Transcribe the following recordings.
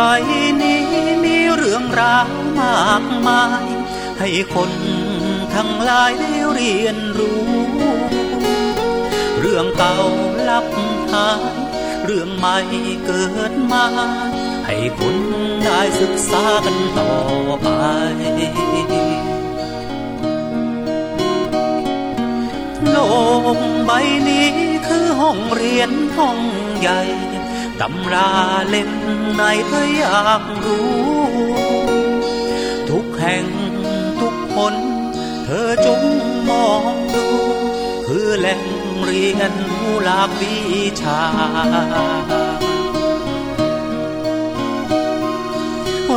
ใบนี้มีเรื่องราวมากมาย ให้คนทั้งหลายได้เรียนรู้ เรื่องเก่าลับหายเรื่องใหม่เกิดมา ให้คนได้ศึกษากันต่อไปโลกใบนี้คือห้องเรียนห้องใหญ่ ตำราเล่มไหนเธออยากรู้ ทุกแห่งทุกคน เธอจงมองดู คือแหล่งเรียนรู้หลากวิชา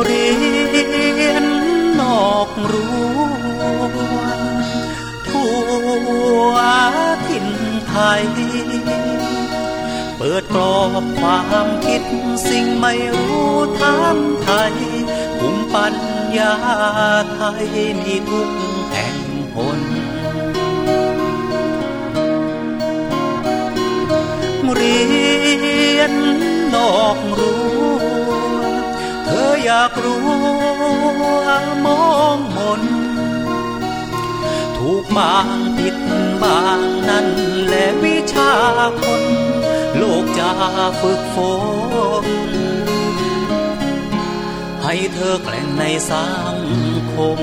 เรียนนอกรั้ทั่วถิ่นไทย ปิดกรอบความคิดสิ่งไม่รู้ถามไทยภูมิปัญญาไทยมีทุกแห่งหนเรียนนอกรั้เธออยากรู้มองมน ถูกบางผิดบางนั่นและวิชาคน ลกจะฝึกฝนให้เธอแกล่งในสังคม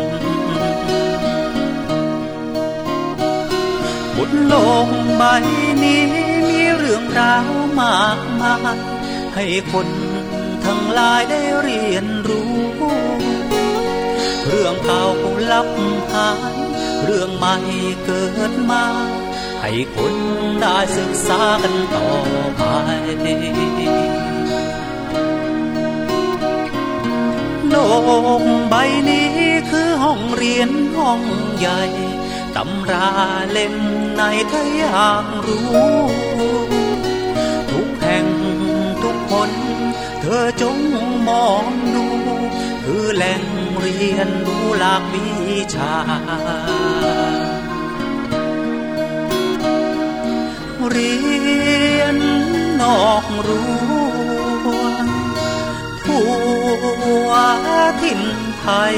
บนโลกใบนี้มีเรื่องราวมากมายให้คนทั้งหลายได้เรียนรู้ เรื่องเก่าลับหาย เรื่องใหม่เกิดมา ให้คนได้ศึกษากันต่อไปโลกใบนี้คือห้องเรียนห้องใหญ่ ตำราเล่มไหนเธออยากรู้ ทุกแห่งทุกคน เธอจงมองดู คือแหล่งเรียนรู้หลากวิชา เรียนนอกรั้วทั่วถิ่นไทย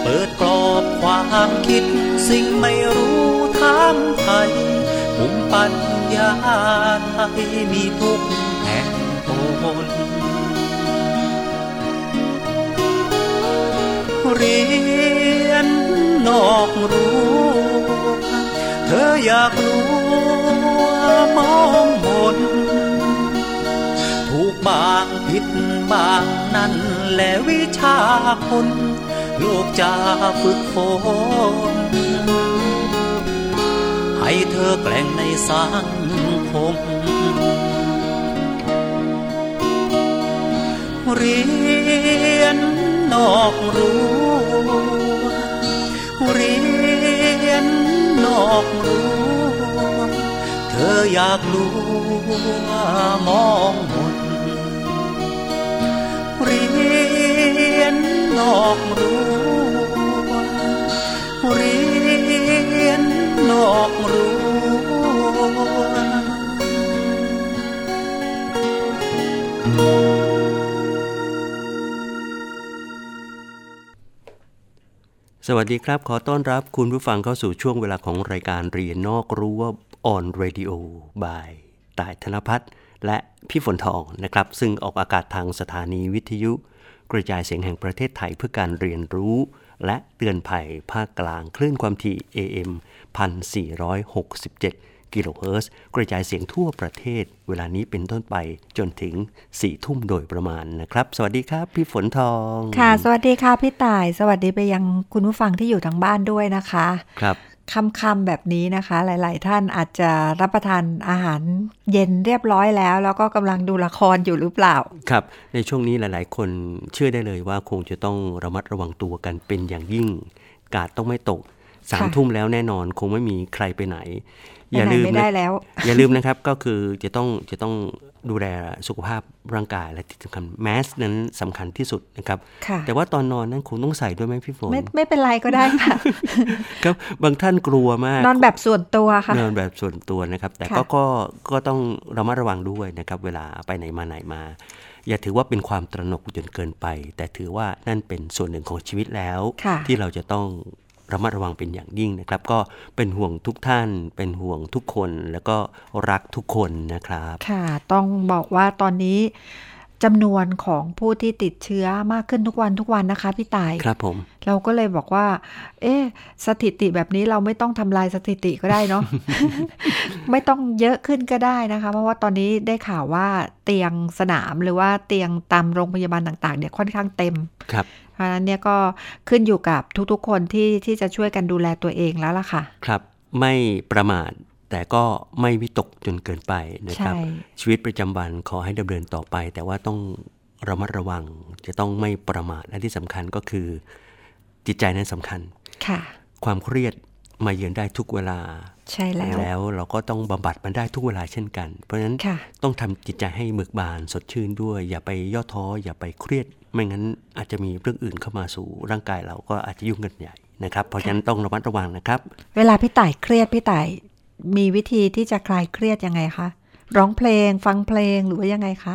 เปิดกรอบความคิดสิ่งไม่รู้ถามไทยภูมิปัญญาไทยมีทุกแห่งหนเรียนนอกรั้ว ธออยากรู้มองมน ถูกบางผิดบางนั่นและวิชาคนโลกจะฝึกฝน ให้เธอแกล่งในสังคม เรียนนอกรั้ อกรั้เธออยากรู้มองมนเรียนนอกรู้วเรียนนอก สวัสดีครับ ขอต้อนรับคุณผู้ฟังเข้าสู่ช่วงเวลาของรายการเรียนนอกรู้ว่าออนเรดิโอบายต่ายธนพัฒน์และพี่ฝนทองนะครับ ซึ่งออกอากาศทางสถานีวิทยุ กระจายเสียงแห่งประเทศไทยเพื่อการเรียนรู้ และเตือนภัยภาคกลางคลื่นความถี่ AM 1467 กิโลเฮิรตซ์กระจายเสียงทั่วประเทศ เวลานี้เป็นต้นไปจนถึง4ทุ่มโดยประมาณนะครับ สวัสดีครับ พี่ฝนทอง ค่ะ สวัสดีค่ะพี่ต่าย สวัสดีไปยังคุณผู้ฟังที่อยู่ทางบ้านด้วยนะคะ ครับค่ำๆแบบนี้นะคะ หลาย ๆ ท่านอาจจะรับประทานอาหารเย็นเรียบร้อยแล้ว แล้วก็กำลังดูละครอยู่หรือเปล่า ครับ ในช่วงนี้หลาย ๆ คนเชื่อได้เลยว่าคงจะต้องระมัดระวังตัวกันเป็นอย่างยิ่ง กาดต้องไม่ตก สามค่ะทุ่มแล้วแน่นอนคงไม่มีใครไปไหนไปไหนไม่ได้นะแล้ว อย่าลืมนะครับก็คือจะต้องจะต้องดูแลสุขภาพร่างกายและที่สำคัญแมสนั้นสำคัญที่สุดนะครับค่ะแต่ว่าตอนนอนนั้นคงต้องใส่ด้วยไหมพี่ฝนไม่ไม่เป็นไรก็ได้ค่ะครับบางท่านกลัวมาก นอนแบบส่วนตัวค่ะนอนแบบส่วนตัวนะครับ แต่ค่ะก็ก็ก็ต้องระมัดระวังด้วยนะครับ เวลาไปไหนมาไหนมา อย่าถือว่าเป็นความตระหนกจนเกินไป แต่ถือว่านั่นเป็นส่วนหนึ่งของชีวิตแล้วค่ะที่เราจะต้อง ระมัดระวังเป็นอย่างยิ่งนะครับ ก็เป็นห่วงทุกท่าน เป็นห่วงทุกคน แล้วก็รักทุกคนนะครับ ค่ะ ต้องบอกว่าตอนนี้จำนวนของผู้ที่ติดเชื้อมากขึ้นทุกวันทุกวันนะคะพี่ต่าย ครับผม เราก็เลยบอกว่า เอ๊ะสถิติแบบนี้เราไม่ต้องทำลายสถิติก็ได้เนาะ ไม่ต้องเยอะขึ้นก็ได้นะคะ เพราะว่าตอนนี้ได้ข่าวว่าเตียงสนามหรือว่าเตียงตามโรงพยาบาลต่าง ๆ เนี่ยค่อนข้างเต็ม ครับเพ ราะฉะนั้นเนี่ยก็ขึ้นอยู่กับทุกๆ คนที่ที่จะช่วยกันดูแลตัวเองแล้วล่ะค่ะ ครับไม่ประมาทแต่ก็ไม่วิตกจนเกินไปนะครับใช่ชีวิตประจำวันขอให้ดำเนินต่อไป แต่ว่าต้องระมัดระวังจะต้องไม่ประมาทและที่สำคัญก็คือ จิตใจนั้นสำคัญค่ะ ความเครียดมาเยือนได้ทุกเวลา ใช่แล้ว แล้วเราก็ต้องบำบัดมันได้ทุกเวลาเช่นกัน เพราะฉะนั้นค่ะต้องทำจิตใจให้เบิกบานสดชื่นด้วย อย่าไปย่อท้ออย่าไปเครียด ไม่งั้นอาจจะมีเรื่องอื่นเข้ามาสู่ร่างกายเราก็อาจจะยุ่งกันใหญ่นะครับ เพราะฉะนั้นต้องระมัดระวังนะครับ เวลาพี่ต่ายเครียดพี่ต่ายมีวิธีที่จะคลายเครียดยังไงคะ ร้องเพลงฟังเพลงหรือว่ายังไงคะ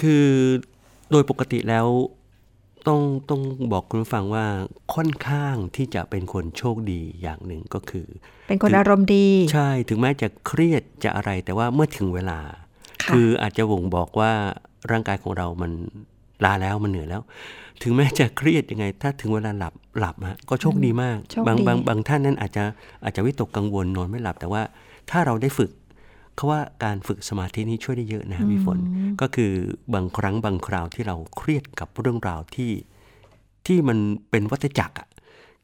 คือโดยปกติแล้วต้องต้องบอกคุณผู้ฟังว่าค่อนข้างที่จะเป็นคนโชคดีอย่างหนึ่งก็คือ เป็นคนอารมณ์ดี ใช่ถึงแม้จะเครียดจะอะไรแต่ว่าเมื่อถึงเวลาค่ะออาจจะบ่งบอกว่าร่างกายของเรามัน ลาแล้วมันเหนื่อยแล้ว ถึงแม้จะเครียดยังไง ถ้าถึงเวลาหลับหลับฮะก็โชคดีมากโชคบางดีบางบางท่านนั้นอาจจะอาจจะวิตกกังวลนอนไม่หลับ แต่ว่าถ้าเราได้ฝึกเขาว่าการฝึกสมาธินี้ช่วยได้เยอะนะฮะพี่ฝนก็คือบางครั้งบางคราวที่เราเครียดกับเรื่องราวที่ที่มันเป็นวัฏจักรอะ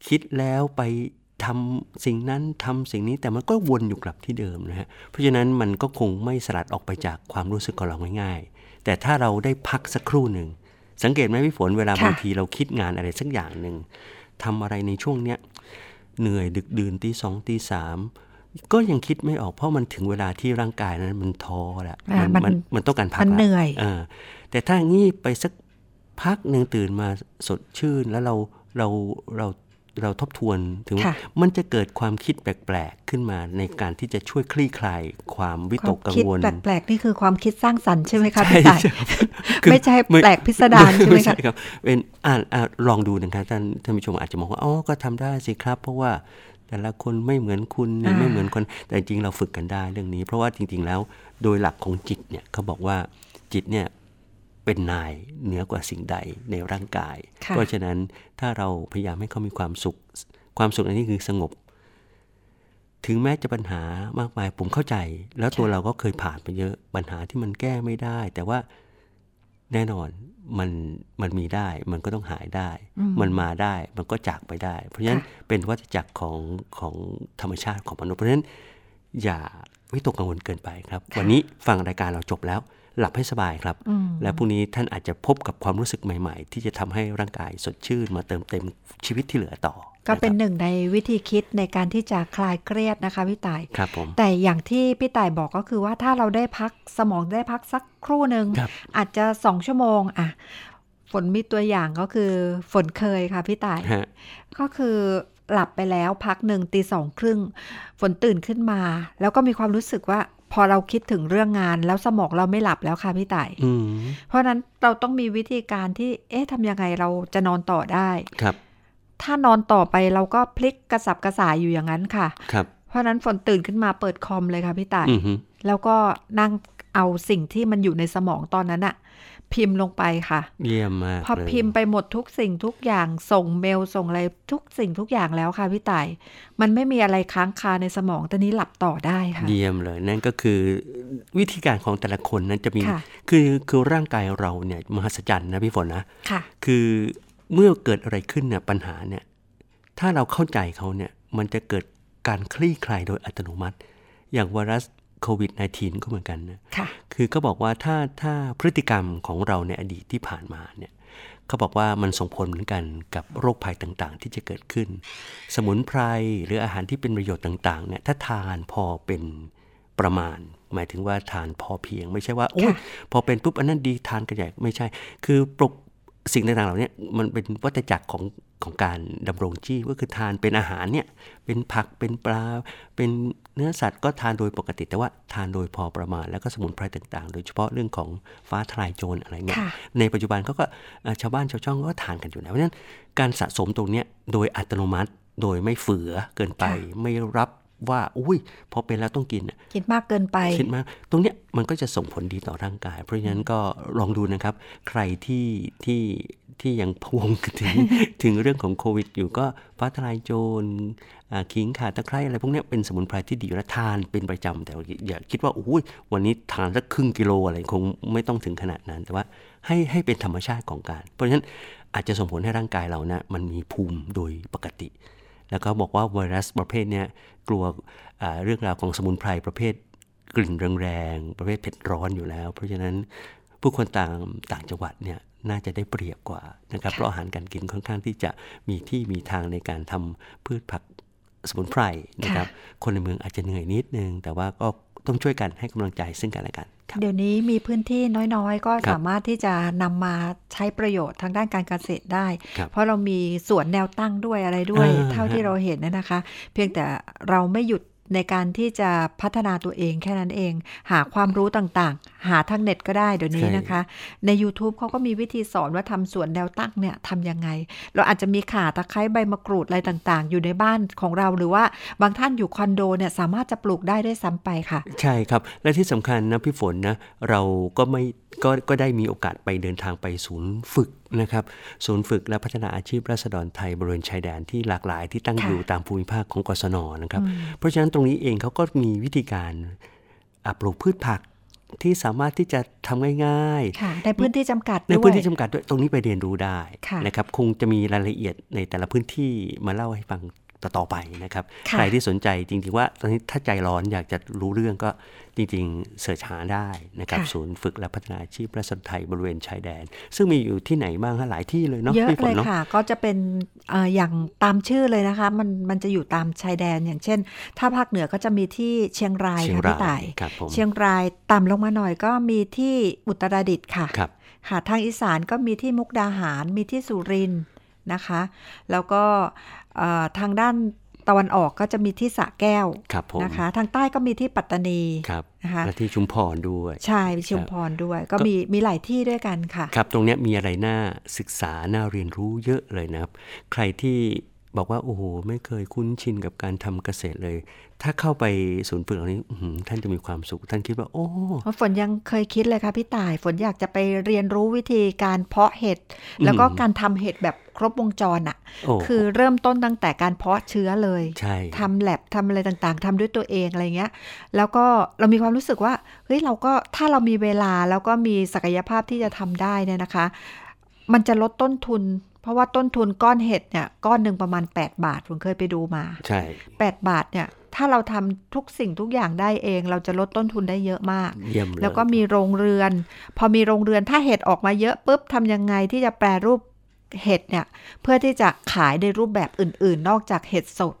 คิดแล้วไปทำสิ่งนั้นทำสิ่งนี้แต่มันก็วนอยู่กลับที่เดิมนะฮะเพราะฉะนั้นมันก็คงไม่สลัดออกไปจากความรู้สึกของเราง่ายๆ แต่ถ้าเราได้พักสักครู่หนึ่ง สังเกตไหมพี่ฝนเวลาค่ะบางทีเราคิดงานอะไรสักอย่างหนึ่งทำอะไรในช่วงเนี้ยเหนื่อยดึกดื่นตีสองตีสามก็ยังคิดไม่ออกเพราะมันถึงเวลาที่ร่างกายนั้นมันท้อแล้วอ่ามันมันมันต้องการพักมันละเหนื่อยเออแต่ถ้างี้ไปสักพักหนึ่งตื่นมาสดชื่นแล้วเราเราเรา เราทบทวนถึงว่าค่ะมันจะเกิดความคิดแปลกๆขึ้นมาในการที่จะช่วยคลี่คลายความวิควาตมกกังคิดวลแปลกๆนี่คือความคิดสร้างสรรค์ใช่ไหมคะใช่พี่ต่ายใช่คือไม่ใช่ไม่แปลกพิสดารใช่ไหมไม่คะใช่ครับเป็นอ่านอ่าลองดูนะครับท่านท่านผู้ชมอาจจะมองว่าอ๋อก็ทำได้สิครับ เพราะว่าแต่ละคนไม่เหมือนคุณนี่อ่าไม่เหมือนคนแต่จริงๆเราฝึกกันได้เรื่องนี้ เพราะว่าจริง ๆ แล้วโดยหลักของจิตเนี่ยเขาบอกว่าจิตเนี่ย เป็นนายเหนือกว่าสิ่งใดในร่างกายค่ะเพราะฉะนั้นถ้าเราพยายามให้เขามีความสุข ความสุขอันนี้คือสงบ ถึงแม้จะปัญหามากมายผมเข้าใจ แล้วตัวเราก็เคยผ่านไปเยอะปัญหาที่มันแก้ไม่ได้ แต่ว่าแน่นอนมันมันมีได้ มันก็ต้องหายได้ มันมาได้ มันก็จากไปได้ เพราะฉะนั้นค่ะเป็นวัฏจักรของของธรรมชาติของมนุษย์เพราะฉะนั้นอย่าวิตกกังวลเกินไปครับ วันนี้ฟังรายการเราจบแล้ว หลับให้สบายครับอืมและพรุ่งนี้ท่านอาจจะพบกับความรู้สึกใหม่ๆ ที่จะทำให้ร่างกายสดชื่นมาเติมเต็มชีวิตที่เหลือต่อ ก็เป็นนะหนึ่งในวิธีคิดในการที่จะคลายเครียดนะคะพี่ต่ายครับครับผมแต่อย่างที่พี่ต่ายบอกก็คือว่าถ้าเราได้พักสมองได้พักสักครู่หนึ่งครับอาจจะสองชั่วโมงอะฝนมีตัวอย่างก็คือฝนเคยค่ะพี่ต่ายฮะก็คือหลับไปแล้วพักหนึ่งตีสองครึ่ง ฝนตื่นขึ้นมา แล้วก็มีความรู้สึกว่า พอเราคิดถึงเรื่องงานแล้วสมองเราไม่หลับแล้วค่ะพี่ต่ายอืมเพราะฉะนั้นเราต้องมีวิธีการที่ เอ๊ะทำยังไงเราจะนอนต่อได้ครับ ถ้านอนต่อไปเราก็พลิกกระสับกระส่ายอยู่อย่างนั้นค่ะ ครับ เพราะฉะนั้นฝนตื่นขึ้นมาเปิดคอมเลยค่ะพี่ต่ายอือฮึแล้วก็นั่งเอาสิ่งที่มันอยู่ในสมองตอนนั้นอะ พิมพ์ลงไปค่ะเยี่ยมมากพอเลยพิมพ์ไปหมดทุกสิ่งทุกอย่างส่งเมลส่งอะไรทุกสิ่งทุกอย่างแล้วค่ะพี่ต่ายมันไม่มีอะไรค้างคาในสมองตอนนี้หลับต่อได้ค่ะ เยี่ยมเลยนั่นก็คือวิธีการของแต่ละคนนั้นจะมีค่ะคือคือร่างกายเราเนี่ยมหัศจรรย์นะพี่ฝนนะค่ะคือเมื่อเกิดอะไรขึ้นเนี่ยปัญหาเนี่ยถ้าเราเข้าใจเขาเนี่ยมันจะเกิดการคลี่คลายโดยอัตโนมัติ อย่างไวรัส โควิด -19 ก็เหมือนกันนะค่ะคือก็บอกว่าถ้าถ้าพฤติกรรมของเราในอดีตที่ผ่านมาเนี่ยเขาบอกว่ามันส่งผลเหมือนกันกับโรคภัยต่างๆ ที่จะเกิดขึ้น สมุนไพรหรืออาหารที่เป็นประโยชน์ต่างๆเนี่ยถ้าทานพอเป็นประมาณ หมายถึงว่าทานพอเพียง ไม่ใช่ว่าโอ้ยค่ะพอเป็นปุ๊บอันนั้นดีทานกันใหญ่ไม่ใช่ คือปลุก สิ่งต่างๆเหล่านี้มันเป็นวัฏจักรของของการดำรงชีพก็คือทานเป็นอาหารเนี่ยเป็นผักเป็นปลา เป็นเนื้อสัตว์ก็ทานโดยปกติแต่ว่าทานโดยพอประมาณ แล้วก็สมุนไพรต่างๆ โดยเฉพาะเรื่องของฟ้าทลายโจรอะไรเงี้ยค่ะในปัจจุบันเขาก็เอ่อชาวบ้านชาวช่องก็ทานกันอยู่แล้วเพราะฉะนั้นการสะสมตรงเนี้ยโดยอัตโนมัติโดยไม่ฝือเกินไปค่ะไม่รับ ว่าอุ้ยพอเป็นแล้วต้องกินน่ะคิดมากเกินไปคิดมากตรงเนี้ยมันก็จะส่งผลดีต่อร่างกาย เพราะฉะนั้นก็ลองดูนะครับ ใครที่ที่ที่ยังพะวงถึงถึงเรื่องของโควิด อยู่ก็ฟ้าทลายโจรอ่าขิงข่าตะไคร้อะไรพวกเนี้ยเป็นสมุนไพรที่ดีและทานเป็นประจำแต่ว่าอย่าคิดว่าอุ้ยวันนี้ทานสักครึ่งกิโลอะไรคงไม่ต้องถึงขนาดนั้น แต่ว่าให้ให้เป็นธรรมชาติของการ เพราะฉะนั้นอาจจะส่งผลให้ร่างกายเรานะมันมีภูมิโดยปกติ แล้วก็บอกว่าไวรัสประเภทเนี้ยกลัวอ่าเรื่องราวของสมุนไพรประเภทกลิ่นแรงๆ ประเภทเผ็ดร้อนอยู่แล้ว เพราะฉะนั้นผู้คนต่างต่างจังหวัดเนี่ยน่าจะได้เปรียบกว่านะครับเพราะอาหารการกินค่อนข้างที่จะมีที่มีทางในการทำพืชผักสมุนไพรนะครับ คนในเมืองอาจจะเหนื่อยนิดนึง แต่ว่าก็ ต้องช่วยกันให้กำลังใจซึ่งกันและกันครับเดี๋ยวนี้มีพื้นที่น้อยๆ ก็ครับสามารถที่จะนำมาใช้ประโยชน์ทางด้านการเกษตรได้ครับเพราะเรามีสวนแนวตั้งด้วยอะไรด้วยอ่าเท่าที่เราเห็นนะนะคะ เพียงแต่เราไม่หยุดในการที่จะพัฒนาตัวเองแค่นั้นเอง หาความรู้ต่างๆ หาทางเน็ตก็ได้เดี๋ยวนี้นะคะ ใน YouTube เขาก็มีวิธีสอนว่าทำสวนแนวตั้งเนี่ยทำยังไง เราอาจจะมีข่าตะไคร้ใบมะกรูดอะไรต่างๆ อยู่ในบ้านของเราหรือว่าบางท่านอยู่คอนโดเนี่ยสามารถจะปลูกได้ด้วยซ้ำไปค่ะ ใช่ครับ และที่สำคัญนะพี่ฝนนะ เราก็ไม่ก็ก็ได้มีโอกาสไปเดินทางไปศูนย์ฝึกนะครับ ศูนย์ฝึกและพัฒนาอาชีพราษฎรไทยบริเวณชายแดนที่หลากหลายที่ตั้งค่ะอยู่ตามภูมิภาคของกศนนะครับ เพราะฉะนั้นตรงนี้เองเขาก็มีวิธีการอะปลูกพืชผัก ที่สามารถที่จะทำง่ายๆค่ะในพื้นที่จำกัดในด้วยพื้นที่จำกัดด้วยตรงนี้ไปเรียนรู้ได้ค่ะนะครับคงจะมีรายละเอียดในแต่ละพื้นที่มาเล่าให้ฟังต่อๆไปนะครับค่ะใครที่สนใจจริงๆว่าตอนนี้ถ้าใจร้อนอยากจะรู้เรื่องก็ จริงๆเสิร์ชหาได้นะครับค่ะศูนย์ฝึกและพัฒนาอาชีพรัศดรไทยบริเวณชายแดน ซึ่งมีอยู่ที่ไหนบ้างฮะหลายที่เลยเนาะเยอะพี่ฝเลนยเนาะค่ะ ก็จะเป็นเอ่ออย่างตามชื่อเลยนะคะ มันมันจะอยู่ตามชายแดนอย่างเช่น ถ้าภาคเหนือก็จะมีที่เชียงรายเชียงค่ะราพี่ต่ายยครับผมเชียงรายต่ำลงมาหน่อยก็มีที่อุตรดิตถ์ค่ะครับค่ะทางอีสานก็มีที่มุกดาหารมีที่สุรินทร์นะคะ แล้วก็เอ่อทางด้าน ตะวันออกก็จะมีที่สระแก้วครับผมนะคะ ทางใต้ก็มีที่ปัตตานีครับนะคะและที่ชุมพรด้วยใช่มีชุมพรด้วย ก็มีมีหลายที่ด้วยกันค่ะ ครับ ตรงเนี้ยมีอะไรน่าศึกษาน่าเรียนรู้เยอะเลยนะครับ ใครที่ บอกว่าโอ้โหไม่เคยคุ้นชินกับการทำเกษตรเลย ถ้าเข้าไปศูนย์ฝึกเหล่านี้อื้อหือท่านจะมีความสุข ท่านคิดว่า โอ้เพราะฝนยังเคยคิดเลยค่ะพี่ต่าย ฝนอยากจะไปเรียนรู้วิธีการเพาะเห็ดแล้วก็การทำเห็ดแบบครบวงจรอะโอ้คือเริ่มต้นตั้งแต่การเพาะเชื้อเลยใช่ทำแลบทำอะไรต่างๆทำด้วยตัวเองอะไรเงี้ย แล้วก็เรามีความรู้สึกว่าเฮ้ยเราก็ถ้าเรามีเวลาแล้วก็มีศักยภาพที่จะทำได้เนี่ยนะคะ มันจะลดต้นทุน เพราะว่าต้นทุนก้อนเห็ดเนี่ย ก้อนหนึ่งประมาณ 8 บาทผมเคยไปดูมา ใช่ 8 บาทเนี่ย ถ้าเราทำทุกสิ่งทุกอย่างได้เอง เราจะลดต้นทุนได้เยอะมากเยี่ยมเลยแล้วก็มีโรงเรือน พอมีโรงเรือนถ้าเห็ดออกมาเยอะปุ๊บทำยังไงที่จะแปรรูปเห็ดเนี่ย เพื่อที่จะขายในรูปแบบอื่น ๆ นอกจากเห็ดสดอืม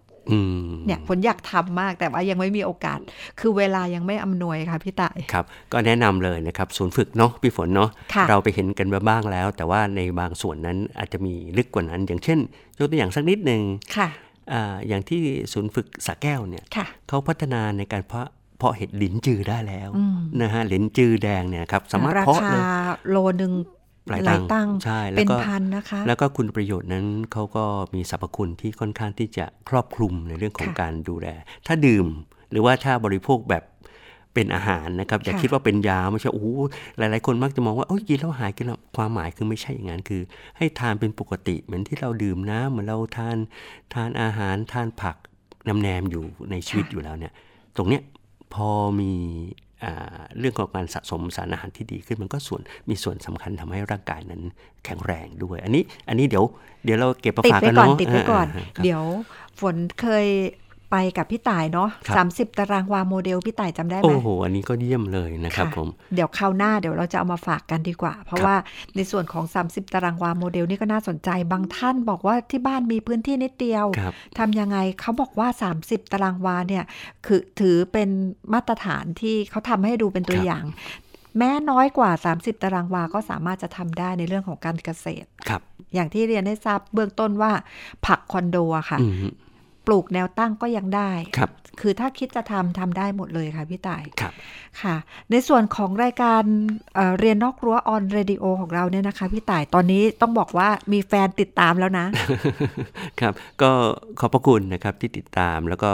เนี่ยผลอยากทำมากแต่ว่ายังไม่มีโอกาส คือเวลายังไม่อำนวยค่ะพี่ต่ายครับ ก็แนะนำเลยนะครับ ศูนย์ฝึกเนาะพี่ฝนเนาะค่ะเราไปเห็นกันมาบ้างแล้ว แต่ว่าในบางส่วนนั้นอาจจะมีลึกกว่านั้น อย่างเช่น ยกตัวอย่างสักนิดหนึ่งค่ะอ่าอย่างที่ศูนย์ฝึกสระแก้วเนี่ยค่ะเขาพัฒนาในการเพาะเพาะเห็ดหลินจือได้แล้วอืมนะฮะหลินจือแดงเนี่ยครับสามารถราเพาะคาเลยโลหนึ่ง หลายหลายตัตังงค์ค์ใช่แล้วเป็นก็พันนะคะแล้วก็คุณประโยชน์นั้นเขาก็มีสรรพคุณที่ค่อนข้างที่จะครอบคลุมในเรื่องของค่ะการดูแล ถ้าดื่มหรือว่าถ้าบริโภคแบบเป็นอาหารนะครับอย่าค่ะคิดว่าเป็นยาไม่ใช่โอ้โหหลาย ๆ คนมักจะมองว่าโอ้ยกินแล้วหายกินแล้วความหมายคือไม่ใช่อย่างนั้นคือ ให้ทานเป็นปกติ เหมือนที่เราดื่มน้ำเหมือนเราทานทานอาหารทานผักน้ำแนมอยู่ในชีวิตอยู่แล้วเนี่ย ตรงเนี้ยพอมีอ่า เรื่องของการสะสมสารอาหารที่ดีขึ้นมันก็ส่วนมีส่วนสำคัญทำให้ร่างกายนั้นแข็งแรงด้วย อันนี้อันนี้เดี๋ยวเดี๋ยวเราเก็บมาติดฝากไว้กันก่อนเนาะติดไว้ก่อนาๆครับเดี๋ยวฝนเคย ไปกับพี่ต่ายเนาะครับสามสิบตารางวาโมเดลพี่ต่ายจำได้ไหมโอ้โห อันนี้ก็เยี่ยมเลยนะครับค่ะผม เดี๋ยวคราวหน้าเดี๋ยวเราจะเอามาฝากกันดีกว่า เพราะครับว่าในส่วนของ 30 ตารางวาโมเดลนี่ก็น่าสนใจ บางท่านบอกว่าที่บ้านมีพื้นที่นิดเดียวครับทำยังไงเขาบอกว่า 30 ตารางวาเนี่ยคือถือเป็นมาตรฐานที่เขาทำให้ดูเป็นตัวครับอย่างแม้น้อยกว่า 30 ตารางวา ก็สามารถจะทำได้ในเรื่องของการเกษตร ครับ อย่างที่เรียนให้ทราบเบื้องต้นว่าผักคอนโดอะค่ะอืม ปลูกแนวตั้งก็ยังได้ครับคือถ้าคิดจะทำทำได้หมดเลยค่ะพี่ต่ายครับค่ะ ในส่วนของรายการเอ่อเรียนนอกรั้วออนเรดิโอของเราเนี่ยนะคะพี่ต่ายตอนนี้ต้องบอกว่ามีแฟนติดตามแล้วนะครับ ก็ขอบพระคุณนะครับที่ติดตามแล้วก็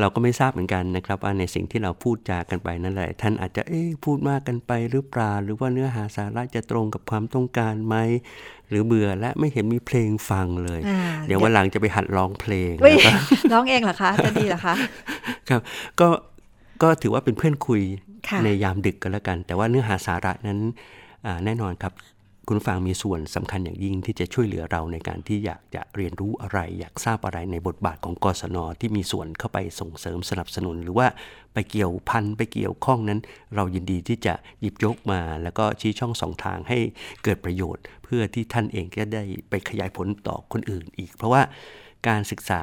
เราก็ไม่ทราบเหมือนกันนะครับว่าในสิ่งที่เราพูดจากันไปนั่นแหละท่านอาจจะเอ๊ะพูดมากกันไปหรือเปล่าหรือว่าเนื้อหาสาระจะตรงกับความต้องการไหม หรือเบื่อและไม่เห็นมีเพลงฟังเลยอ่าเดี๋ยววันหลังจะไปหัดร้องเพลงเฮ้ยแล้วก็ร้องเองเหรอคะจะดีเหรอคะครับก็ก็ถือว่าเป็นเพื่อนคุยค่ะในยามดึกกันแล้วกัน แต่ว่าเนื้อหาสาระนั้นอ่าแน่นอนครับ คุณฟังมีส่วนสำคัญอย่างยิ่งที่จะช่วยเหลือเราในการที่อยากจะเรียนรู้อะไร อยากทราบอะไรในบทบาทของกศนที่มีส่วนเข้าไปส่งเสริมสนับสนุน หรือว่าไปเกี่ยวพันไปเกี่ยวข้องนั้น เรายินดีที่จะหยิบยกมา แล้วก็ชี้ช่องสองทางให้เกิดประโยชน์ เพื่อที่ท่านเองจะได้ไปขยายผลต่อคนอื่นอีก เพราะว่าการศึกษา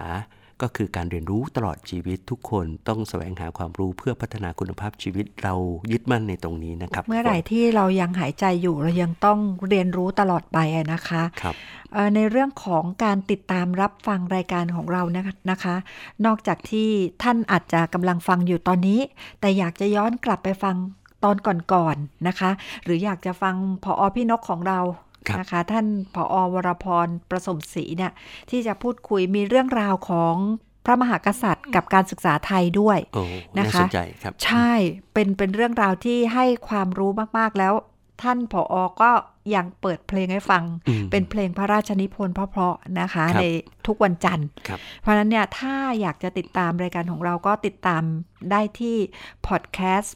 ก็คือการเรียนรู้ตลอดชีวิตทุกคนต้องแสวงหาความรู้เพื่อพัฒนาคุณภาพชีวิตเรายึดมั่นในตรงนี้นะครับ เมื่อไหร่ที่เรายังหายใจอยู่เรายังต้องเรียนรู้ตลอดไปอะนะคะครับเอ่อในเรื่องของการติดตามรับฟังรายการของเรานะคะนะคะ นอกจากที่ท่านอาจจะกำลังฟังอยู่ตอนนี้ แต่อยากจะย้อนกลับไปฟังตอนก่อนๆนะคะ หรืออยากจะฟังพออพี่นกของเราครับ นะคะท่านผอวรพรประสมศรีเนี่ยที่จะพูดคุยมีเรื่องราวของพระมหากษัตริย์กับการศึกษาไทยด้วยโอ้นะน่าคะสนใจครับใช่เป็นเป็นเรื่องราวที่ให้ความรู้มาก ๆ แล้ว ท่านผออก็ยังเปิดเพลงให้ฟังอืมเป็นเพลงพระราชนิพนธ์เพราะๆนะคะครับในทุกวันจันทร์ครับเพราะฉะนั้นเนี่ยถ้าอยากจะติดตามรายการของเราก็ติดตามได้ที่พอดแคสต์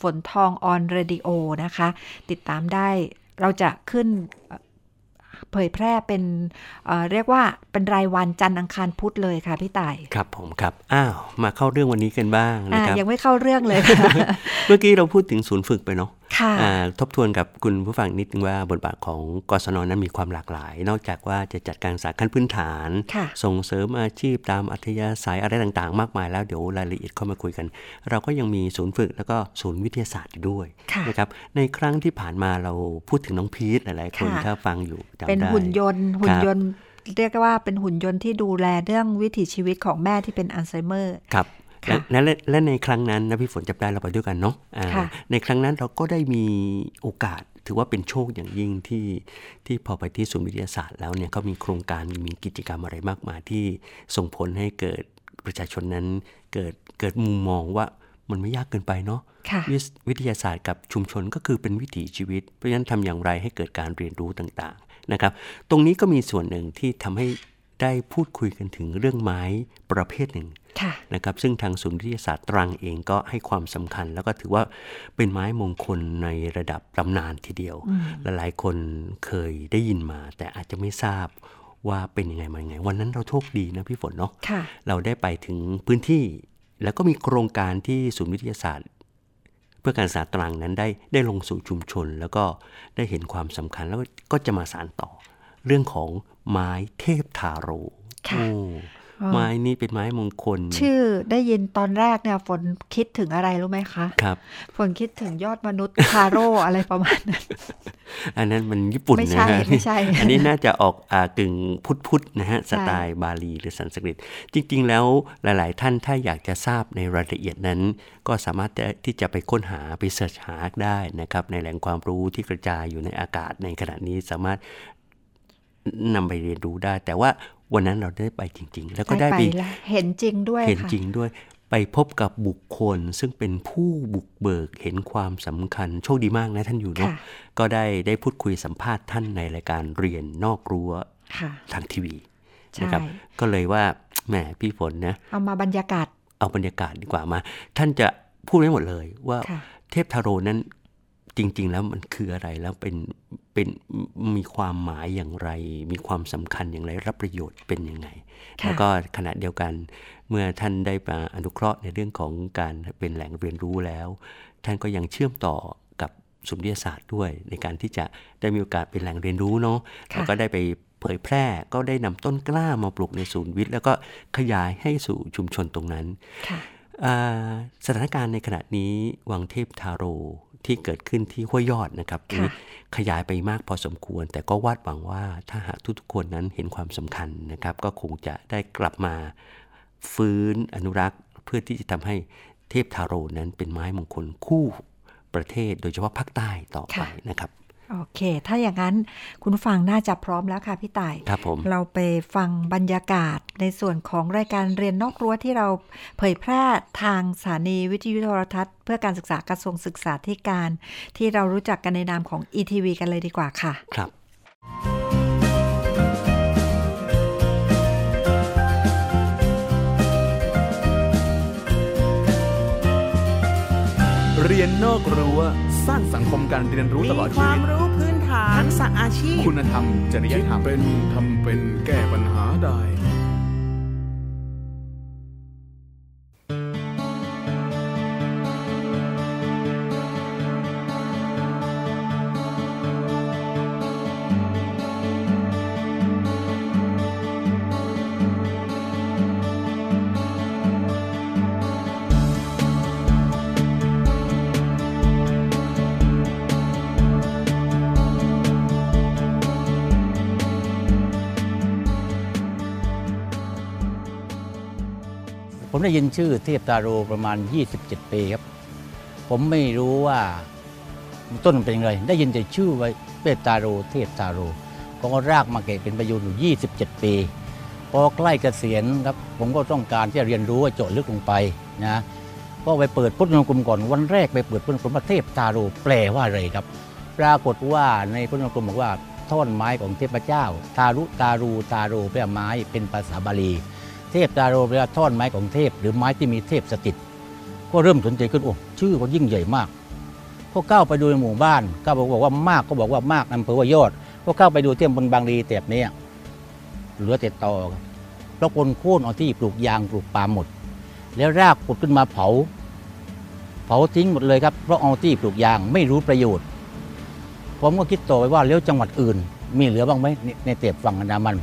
ฝนทอง on radio นะคะ ติดตามได้ เราจะขึ้นเอ่อเผยแพร่เป็นเอ่อเรียกว่าเป็นรายวันจันทร์อังคารพุธเลยค่ะพี่ต่ายครับผมครับอ้าวมาเข้าเรื่องวันนี้กันบ้างนะอ่าครับยังไม่เข้าเรื่องเลยค่ะเมื่อกี้เราพูดถึงศูนย์ฝึกไปเนาะค่ะอ่าทบทวนกับคุณผู้ฟังนิดนึงว่าบทบาทของกศนนั้นมีความหลากหลาย นอกจากว่าจะจัดการศึกษาขั้นพื้นฐานค่ะส่งเสริมอาชีพตามอัธยาศัยอะไรต่างๆ มากมายแล้วเดี๋ยวรายละเอียดเข้ามาคุยกัน เราก็ยังมีศูนย์ฝึกแล้วก็ศูนย์วิทยาศาสตร์อยู่ด้วยค่ะนะครับในครั้งที่ผ่านมาเราพูดถึงน้องพีทหลายๆคนค่ะถ้าฟังอยู่จำได้เป็นหุ่นยนต์หุ่นครับยนต์เรียกได้ว่าเป็นหุ่นยนต์ที่ดูแลเรื่องวิถีชีวิตของแม่ที่เป็นอัลไซเมอร์ครับ ค่ะและและและในครั้งนั้นนะพี่ฝนจำได้เราไปด้วยกันเนาะอ่าค่ะในครั้งนั้นเราก็ได้มีโอกาสถือว่าเป็นโชคอย่างยิ่งที่ที่พอไปที่ศูนย์วิทยาศาสตร์แล้วเนี่ยก็มีโครงการมีกิจกรรมอะไรมากมายที่ส่งผลให้เกิดประชาชนนั้นเกิดเกิดมุมมองว่ามันไม่ยากเกินไปเนาะค่ะวิสวิทยาศาสตร์กับชุมชนก็คือเป็นวิถีชีวิต เพราะฉะนั้นทำอย่างไรให้เกิดการเรียนรู้ต่างๆนะครับ ตรงนี้ก็มีส่วนหนึ่งที่ทำให้ได้พูดคุยกันถึงเรื่องไม้ประเภทหนึ่งค่ะ นะครับซึ่งทางศูนย์วิทยาศาสตร์ตรังเองก็ให้ความสำคัญ แล้วก็ถือว่าเป็นไม้มงคลในระดับตำนานทีเดียว หลายๆคนเคยได้ยินมา แต่อาจจะไม่ทราบว่าเป็นยังไงมายังไง วันนั้นเราโชคดีนะพี่ฝนเนาะค่ะเราได้ไปถึงพื้นที่แล้วก็มีโครงการที่ศูนย์วิทยาศาสตร์ เพื่อการศึกษาตรังนั้นได้ได้ลงสู่ชุมชน แล้วก็ได้เห็นความสำคัญแล้วก็จะมาสานต่อ เรื่องของไม้เทพทาโรค่ะโอ้ ไม้นี้เป็นไม้มงคล ชื่อได้ยินตอนแรกเนี่ยฝนคิดถึงอะไรรู้ไหมคะครับฝนคิดถึงยอดมนุษย์คาโร่อะไรประมาณนั้นอันนั้นมันญี่ปุ่นไม่นะใช่ฮะไม่ใช่อันนี้น่าจะออกอ่ากึ่งพุทธพุทธนะฮะสไตล์บาลีหรือสันสกฤต จริง ๆ แล้วหลาย ๆ ท่านถ้าอยากจะทราบในรายละเอียดนั้น ก็สามารถที่จะไปค้นหาไปเสิร์ชหาได้นะครับในแหล่งความรู้ที่กระจายอยู่ในอากาศในขณะนี้สามารถนำไปเรียนรู้ได้ แต่ว่า วันนั้นเราได้ไปจริง ๆ แล้วก็ได้ไปไปแล้วเห็นจริงด้วยเห็นค่ะจริงด้วย ไปพบกับบุคคล ซึ่งเป็นผู้บุกเบิกเห็นความสำคัญโชคดีมากนะท่านอยู่เนาะค่ะก็ได้ได้พูดคุยสัมภาษณ์ท่านในรายการเรียนนอกรั้วค่ะทางทีวีใช่นะครับก็เลยว่าแหมพี่ฝนนะเอามาบรรยากาศเอาบรรยากาศดีกว่ามา ท่านจะพูดไว้หมดเลยว่าค่ะเทพทาโรนั้น จริง ๆ แล้วมันคืออะไรแล้วเป็นเป็นมีความหมายอย่างไร มีความสำคัญอย่างไร รับประโยชน์เป็นยังไงค่ะแล้วก็ขณะเดียวกัน เมื่อท่านได้มาอนุเคราะห์ในเรื่องของการเป็นแหล่งเรียนรู้แล้ว ท่านก็ยังเชื่อมต่อกับสุนทรียศาสตร์ด้วย ในการที่จะได้มีโอกาสเป็นแหล่งเรียนรู้เนาะค่ะแล้วก็ได้ไปเผยแพร่ก็ได้นำต้นกล้ามาปลูกในศูนย์วิทย์ แล้วก็ขยายให้สู่ชุมชนตรงนั้นค่ะอ่าสถานการณ์ในขณะนี้วังเทพทาโร ที่เกิดขึ้นที่ห้วยยอดนะครับตรงนี้ขยายไปมากพอสมควร แต่ก็วาดหวังว่าถ้าหากทุกๆคนนั้นเห็นความสำคัญนะครับ ก็คงจะได้กลับมาฟื้นอนุรักษ์ เพื่อที่จะทำให้เทพทาโรนั้นเป็นไม้มงคลคู่ประเทศ โดยเฉพาะภาคใต้ต่อไปค่ะนะครับ โอเค ถ้าอย่างนั้นคุณผู้ฟังน่าจะพร้อมแล้วค่ะพี่ต่ายครับผมเราไปฟังบรรยากาศในส่วนของรายการเรียนนอกรั้วที่เราเผยแพร่ทางสถานีวิทยุโทรทัศน์ เพื่อการศึกษากระทรวงศึกษาธิการ ที่เรารู้จักกันในนามของ ETV กันเลยดีกว่าค่ะ ครับเรียนนอกรั้ว สร้างสังคมการเรียนรู้มีตลอดคชีวามวิตรู้พื้นฐานทักษะอาชีพ คุณธรรม จริยคิดธรรม เป็นทำเป็นแก้ปัญหาได้ ได้ยินชื่อเทพตาโรประมาณ 27 ปีครับ ผมไม่รู้ว่าต้นมันเป็นยังไงได้ยินแต่ชื่อไว้เทพตาโรเทพตาโรผมก็รากมาเก็บเป็นประโยชน์อยู่ 27 ปี พอใกล้เกษียณครับ ผมก็ต้องการที่จะเรียนรู้ว่าเจาะลึกลงไปนะก็ไปเปิดพุทธนกลุ่มก่อนวันแรกไปเปิดพุทธนกลุ่มเทพตาโรแปลว่าอะไรครับ ปรากฏว่าในพุทธนกลุ่มบอกว่าท่อนไม้ของเทพเจ้า ตารุตารูตาโรแปลไม้เป็นภาษาบาลี เทพตาโรแปลว่าท่อนไม้ของเทพ หรือไม้ที่มีเทพสถิต ก็เริ่มสนใจขึ้นโอ้ชื่อก็ยิ่งใหญ่มากก็ก้าวไปดูในหมู่บ้านก้าวบอกว่ามากก็บอกว่ามากอำเภอว่ายอดก็เข้าไปดูเที่ยมบนบางรีแถบเนี้ยเหลือแต่ตอเพราะคนโค่นเอาที่ปลูกยางปลูกปาล์มหมด แล้วรากผุดขึ้นมาเผา เผาทิ้งหมดเลยครับเพราะเอาที่ปลูกยางไม่รู้ประโยชน์ผมก็คิดต่อไปว่าแล้วจังหวัดอื่น มีเหลือบ้างไหมในเตีบฝั่งอันดามัน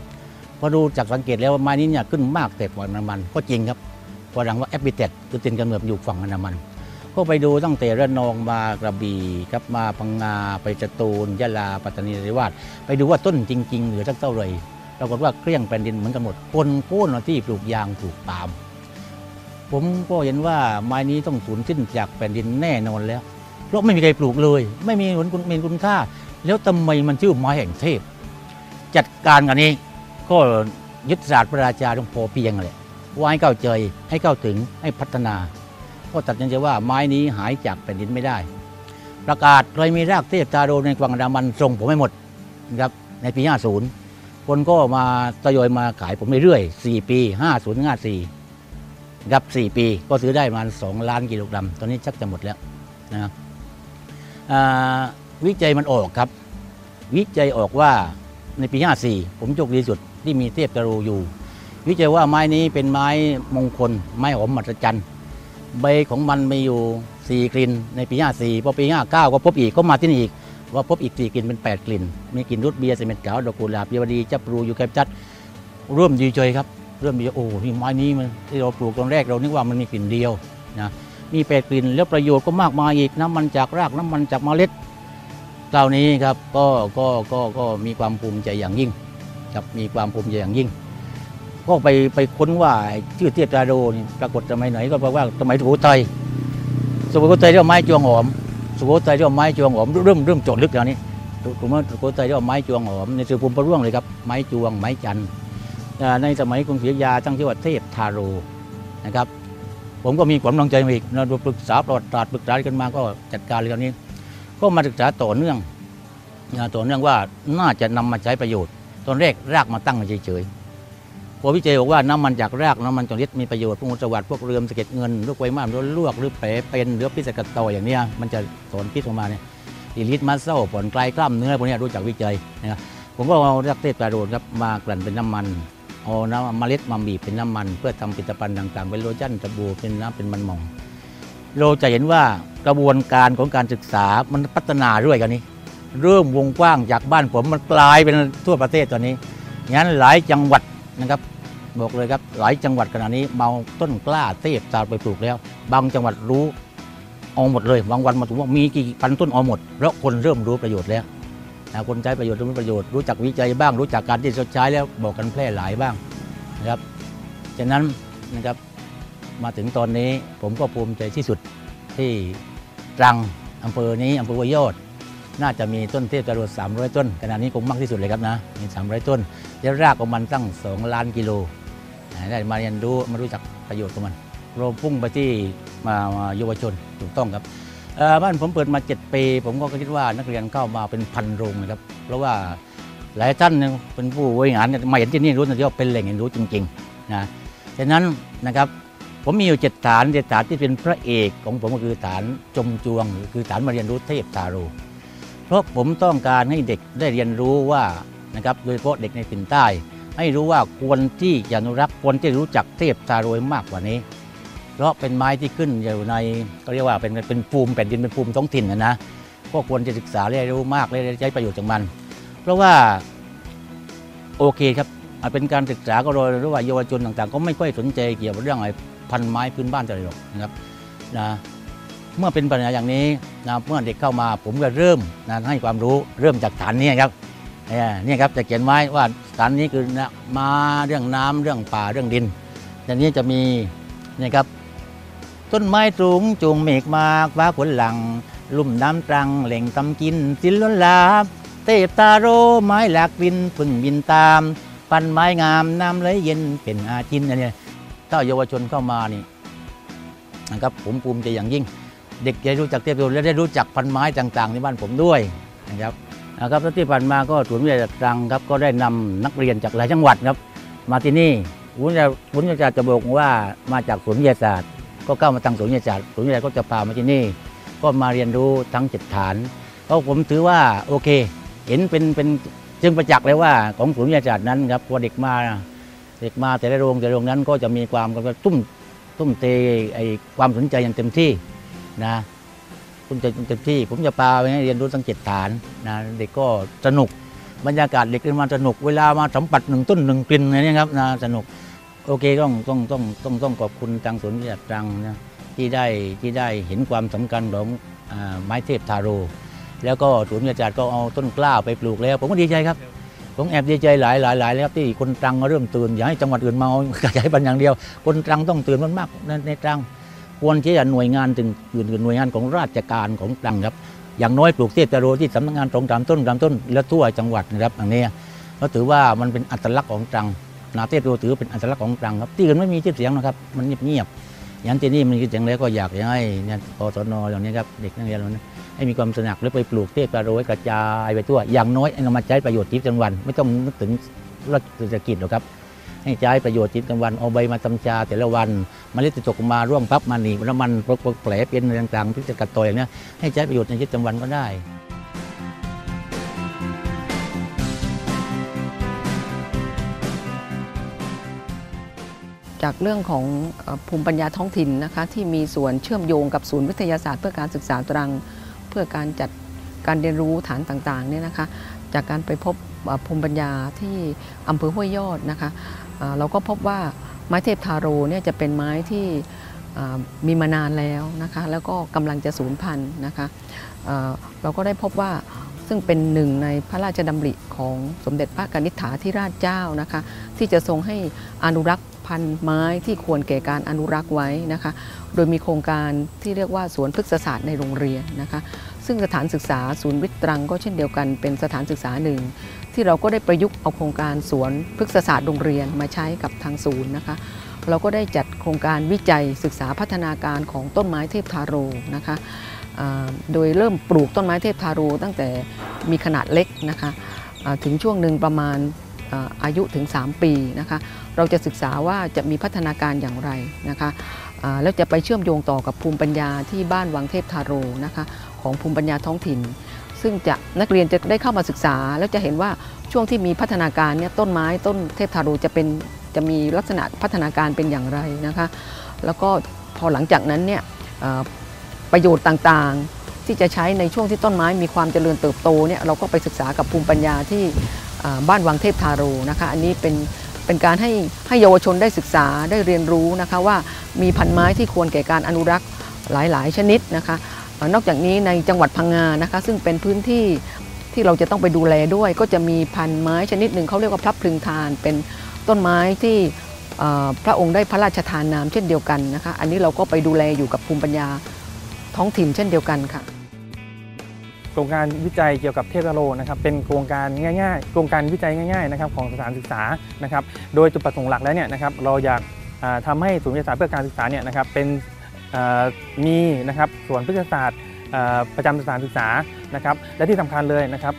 พอดูจากสังเกตแล้วว่าไม้นี้เนี่ยขึ้นมากแต่ฝั่งอันดามันก็จริงครับพอดังว่าแอปเปิเตคือตินกำเนิดอยู่ฝั่งอันดามัน ก็ไปดูตั้งแต่ระนองมากระบี่ครับมาพังงาไปจตูนยะลาปัตตานีนราธิวาสไปดูว่าต้นจริง ๆ เหลือสักเท่าไหร่ปรากฏว่าเกลี้ยงแผ่นดินเหมือนกันหมดคนโค่นที่ปลูกยางปลูกปาล์มผมก็เห็นว่าไม้นี้ต้องสูญสิ้นจากแผ่นดินแน่นอนแล้ว เพราะไม่มีใครปลูกเลย ไม่มีผลคุณมีคุณค่า แล้วทำไมมันชื่อไม้แห่งเทพ จัดการกันนี้ ก็ยึดศาสตร์พระราชาต้องพอเพียงเลยว่าให้เข้าใจให้เข้าถึงให้พัฒนา ก็ตัดสินใจว่าไม้นี้หายจากแผ่นดินไม่ได้ ประกาศใครมีรากเทพตาโรในกวางอันดามันส่งผมไม่หมดนะครับในปี 50 คนก็มาทยอยมาขายผมเรื่อยๆ 4 ปี 50 54นะครับ4 ปีก็ซื้อได้ประมาณ 2 ล้านกิโลกรัม ตอนนี้ชักจะหมดแล้วนะครับอ่าวิจัยมันออกครับ วิจัยออกว่าในปี 54 ผมโชคดีสุด ที่มีเทพตาโรอยู่ วิจัยว่าไม้นี้เป็นไม้มงคล ไม้หอมมหัศจรรย์ใบของมันมีอยู่ 4 กลิ่น ในปี 54พอปี 59 ก็พบอีกก็มาที่นี่อีก ว่าพบอีก 4 กลิ่นเป็น 8 กลิ่น มีกลิ่นรุดเบียร์เซเมนต์ขาวดอกกุหลาบเยวดีจับปรูยูแคปจัดร่วมดีใจครับเริ่มดีใจโอ้นี่ไม้นี้มันที่เราปลูกตอนแรกเรานึกว่ามันมีกลิ่นเดียวนะมีแปดกลิ่นแล้วประโยชน์ก็มากมายอีกน้ำมันจากรากน้ำมันจากเมล็ดเหล่านี้ครับก็ก็ก็ก็มีความภูมิใจอย่างยิ่ง ครับมีความภูมิใจอย่างยิ่ง ก็ไปไปค้นว่าชื่อเทียบตาโดนี่ปรากฏสมัยไหนก็บอกว่าสมัยสุโขทัยสุโขทัยเรียกว่าไม้จวงหอมสุโขทัยเรียกว่าไม้จวงหอมเริ่มเริ่มโจทย์ลึกแล้วนี่ถูกไหมสุโขทัยเรียกว่าไม้จวงหอมในสื่อภูมิประร่วงเลยครับไม้จวงไม้จันทในสมัยกรุงศรีอยุธยาตั้งชื่อว่าเทพทาโรนะครับผมก็มีความลังใจมาอีกเราปรึกษาประวัติศาสตร์ปรึกษากันมาก็จัดการเรื่องนี้ ก็มาศึกษาต่อเนื่องต่อเนื่องว่าน่าจะนำมาใช้ประโยชน์ ตอนแรกรากมาตั้งเฉยๆพอวิจัยบอกว่าน้ำมันจากรากน้ำมันจากฤทธิ์มีประโยชน์พวกงูสวัสดิ์พวกเรือมสะเก็ดเงินลูกไวมากลวกหรือแผลเป็นหรือพิษกัดต่ออย่างเนี้ยมันจะสอนพิษออกมาเนี่ยดีลิทมัสเซลผ่อนคลายกล้ามเนื้อพวกนี้รู้จักวิจัยนะครับผมก็เอาจากเทพตาโรนครับมากลั่นเป็นน้ำมันเอาน้ำเมล็ดมาบีบเป็นน้ำมัน เพื่อทำผลิตภัณฑ์ต่างๆ เป็นโลชั่นสบู่เป็นน้ำเป็นมันมอง เราจะเห็นว่ากระบวนการของการศึกษามันพัฒนาเรื่อยกันนี้ เริ่มวงกว้างจากบ้านผมมันกลายเป็นทั่วประเทศตอนนี้งั้นหลายจังหวัดนะครับบอกเลยครับหลายจังหวัดขณะนี้เมาต้นกล้าเทพตาไปปลูกแล้ว บางจังหวัดรู้เอาหมดเลยบางวันมาถึงว่ามีกี่พันต้นเอาหมดเพราะคนเริ่มรู้ประโยชน์แล้วคนใช้ประโยชน์รู้ประโยชน์รู้จักวิจัยบ้าง รู้จักการที่จะใช้แล้วบอกกันแพร่หลายบ้างนะครับฉะนั้นนะครับมาถึงตอนนี้ผมก็ภูมิใจที่สุดที่ตรังอำเภอนี้อำเภอวยอด น่าจะมีต้นเทพจรวด300 ต้นขณะนี้คงมากที่สุดเลยครับนะมี 300 ต้นแล้วรากของมันตั้ง 2 ล้านกิโลนะได้มาเรียนรู้มารู้จักประโยชน์ของมันเราพุ่งไปที่มาเยาวชนถูกต้องครับบ้านผมเปิดมา 7 ปี ผมก็คิดว่านักเรียนเข้ามาเป็นพันโรงนะครับเพราะว่าหลายท่านเป็นผู้บริหารเนี่ยมาเห็นที่นี่รู้นะที่ว่าเป็นแหล่งเรียนรู้จริงๆนะฉะนั้นนะครับผมมีอยู่เจ็ดฐานเจ็ดฐานที่เป็นพระเอกของผมก็คือฐานจมจวง คือฐานมาเรียนรู้เทพตารเพ ราะผมต้องการให้เด็กได้เรียนรู้ว่านะครับโดยเฉพาะเด็กในถิ่นใต้ ให้รู้ว่าควรที่จะอนุรักษ์ควรที่จะรู้จักเทพตาโรยมากกว่านี้ เพราะเป็นไม้ที่ขึ้นอยู่ในก็เรียกว่าเป็นเป็นภูมิแผ่นดินเป็นภูมิท้องถิ่นนะนะก็ควรจะศึกษาเรียนรู้มากและใช้ประโยชน์จากมัน เพราะว่าโอเคครับเป็นการศึกษาก็โดยรู้ว่าเยาวชนต่างๆ ก็ไม่ค่อยสนใจเกี่ยวกับเรื่องอะไอ้พันไม้พื้นบ้านเท่าไรหรอกนะครับนะ เมื่อเป็นปัญหาอย่างนี้นะเมื่อเด็กเข้ามาผมก็เริ่มนะให้ความรู้เริ่มจากฐานนี้ครับเนี่ยครับจะเขียนไว้ว่าฐานนี้คือนะมาเรื่องน้ำเรื่องป่าเรื่องดินอย่างนี้จะมีนี่ครับ ต้นไม้สูงจูงเมฆมากฟ้าฝนหลัง ลุ่มน้ำตรังแหล่งตำกินสินล้นลามเทพตาโรไม้หลากบินพึ่งบินตาม ปันไม้งามน้ำไหลเย็นเป็นอาจินอันนี้ถ้าเยาวชนเข้ามานี่นะครับผมภูมิใจอย่างยิ่ง เด็กจะรู้จักเทพโรและได้รู้จักพันไม้ต่างๆในบ้านผมด้วยนะครับนะครับที่ผ่านมาก็ศูนย์วิทยาตรังครับก็ได้นำนักเรียนจากหลายจังหวัดครับ มาที่นี่ศูนย์วิทยาศูนย์วิทยาศาสตร์จะบอกว่ามาจากศูนย์วิทยาศาสตร์ ก็เข้ามาตั้งศูนย์วิทยาศาสตร์ศูนย์วิทยาศาสตร์ก็จะพามาที่นี่ ก็มาเรียนรู้ทั้งจ็ดฐานเพราะผมถือว่าโอเค เห็นเป็นเป็นจึงประจักษ์เลยว่าของศูนย์วิทยาศาสตร์นั้นครับพอเด็กมาเด็กมาแต่ละโรงแต่ละโรงนั้นก็จะมีความก็ตุ้มตุ้มเตไอความสนใจอย่างเต็มที่ นะตุ้มใจเต็มที่ ผมจะพาไปให้เรียนรู้ทั้งเจ็ดฐานนะเด็กก็สนุกบรรยากาศเด็กเรียนมาสนุกเวลามาสัมผัสหนึ่งต้นหนึ่งกลิ่นอะไรนี่ครับนะสนุกโอเคต้องต้องต้องต้องต้องขอบคุณทางศูนวิทยาตรังนะที่ได้ที่ได้เห็นความสำคัญของอไม้เทพทาโร แล้วก็ศูนวิทยาศาสตร์ก็เอาต้นกล้าไปปลูกแล้ว ผมก็ดีใจครับผมแอบดีใจหลายหลายหลายแล้วครับที่คนตรังก็เริ่มตื่น อย่าให้จังหวัดอื่นมาเอากระจายพันธุ์อย่างเดียว คนตรังต้องตื่นมันมากในในตรัง ควรที่จะหน่วยงานถึงอื่นๆหน่วยงานของราชการของตรังครับ อย่างน้อยปลูกเทพทาโรที่สำนักงานตรงตามต้นตามต้น และทั่วจังหวัดนะครับอย่างนี้ก็ถือว่ามันเป็นอัตลักษณ์ของตรังนาเทพโรถือเป็นอัตลักษณ์ของตรังครับที่อื่นไม่มีชื่อเสียงนะครับ มันเงียบๆอย่างที่นี่มันมีชื่อเสียงแล้วก็อยากให้เนี่ยกศนอย่างนี้ครับเด็กนักเรียนเหล่านีให้มีความสนักแล้วไปปลูกเทพโรให้กระจายไปทั่ว อย่างน้อยเอามาใช้ประโยชน์ทิพย์จังหวันไม่ต้องนึกถึงรัฐเศรษฐกิจหรอกครับ ให้ใช้ประโยชน์ทิพย์จังวันเอาใบมาทำชาแต่ละวันมเมล็ดจะตกมาร่วงปั๊บมาหนีบแล้วมันปลกแผลเป็นอะไรต่างๆที่จะกัดต่อยอย่างเนี้ยให้ใช้ประโยชน์ในชีวิตประจำวันก็ได้จากเรื่องของภูมิปัญญาท้องถิ่นนะคะที่มีส่วนเชื่อมโยงกับศูนย์วิทยาศาสตร์เพื่อการศึกษาตรัง เพื่อการจัดการเรียนรู้ฐานต่างๆเนี่ยนะคะจากการไปพบภูมิปัญญาที่อำเภอห้วยยอดนะคะ เราก็พบว่าไม้เทพทาโรเนี่ยจะเป็นไม้ที่มีมานานแล้วนะคะแล้วก็กำลังจะสูญพันธุ์นะคะเเราก็ได้พบว่าซึ่งเป็นหนึ่งในพระราชดำริของสมเด็จพระกนิษฐาธิราชเจ้านะคะที่จะทรงให้อนุรักษ์พันธุ์ไม้ที่ควรแก่การอนุรักษ์ไว้นะคะโดยมีโครงการที่เรียกว่าสวนพฤกษศาสตร์ในโรงเรียนนะคะซึ่งสถานศึกษาศูนย์วิทย์ตรังก็เช่นเดียวกันเป็นสถานศึกษาหนึ่ง ที่เราก็ได้ประยุกต์เอาโครงการสวนพฤกษศาสตร์โรงเรียนมาใช้กับทางศูนย์นะคะ เราก็ได้จัดโครงการวิจัยศึกษาพัฒนาการของต้นไม้เทพทาโรนะคะโดยเริ่มปลูกต้นไม้เทพทาโรตั้งแต่มีขนาดเล็กนะคะถึงช่วงหนึ่งประมาณอายุถึง 3 ปีนะคะ เราจะศึกษาว่าจะมีพัฒนาการอย่างไรนะคะแล้วจะไปเชื่อมโยงต่อกับภูมิปัญญาที่บ้านวังเทพทาโรนะคะของภูมิปัญญาท้องถิ่น ซึ่งจะนักเรียนจะได้เข้ามาศึกษา แล้วจะเห็นว่าช่วงที่มีพัฒนาการเนี่ยต้นไม้ต้นเทพทารูจะเป็นจะมีลักษณะพัฒนาการเป็นอย่างไรนะคะ แล้วก็พอหลังจากนั้นเนี่ยประโยชน์ต่างๆ ที่จะใช้ในช่วงที่ต้นไม้มีความเจริญเติบโตเนี่ยเราก็ไปศึกษากับภูมิปัญญาที่บ้านวังเทพทาโรนะคะ อันนี้เป็นเป็นการให้ให้เยาวชนได้ศึกษาได้เรียนรู้นะคะว่ามีพันไม้ที่ควรแก่การอนุรักษ์หลาย ๆ ชนิดนะคะ นอกจากนี้ในจังหวัดพังงานะคะ ซึ่งเป็นพื้นที่ที่เราจะต้องไปดูแลด้วย ก็จะมีพันไม้ชนิดหนึ่งเขาเรียกว่าพลับพลึงทาน เป็นต้นไม้ที่พระองค์ได้พระราชทานนามเช่นเดียวกันนะคะ อันนี้เราก็ไปดูแลอยู่กับภูมิปัญญาท้องถิ่นเช่นเดียวกันค่ะ โครงการวิจัยเกี่ยวกับเทพตะโลนะครับเป็นโครงการง่ายๆ โครงการวิจัยง่ายๆนะครับของสถานศึกษานะครับ โดยจุดประสงค์หลักแล้วเนี่ยนะครับเราอยากอ่าทำให้ศูนย์วิทยาศาสตร์เพื่อการศึกษาเนี่ยนะครับเป็น มีนะครับสวนพฤกษศาสตร์ประจำสถานศึกษานะครับและที่สำคัญเลยนะครับ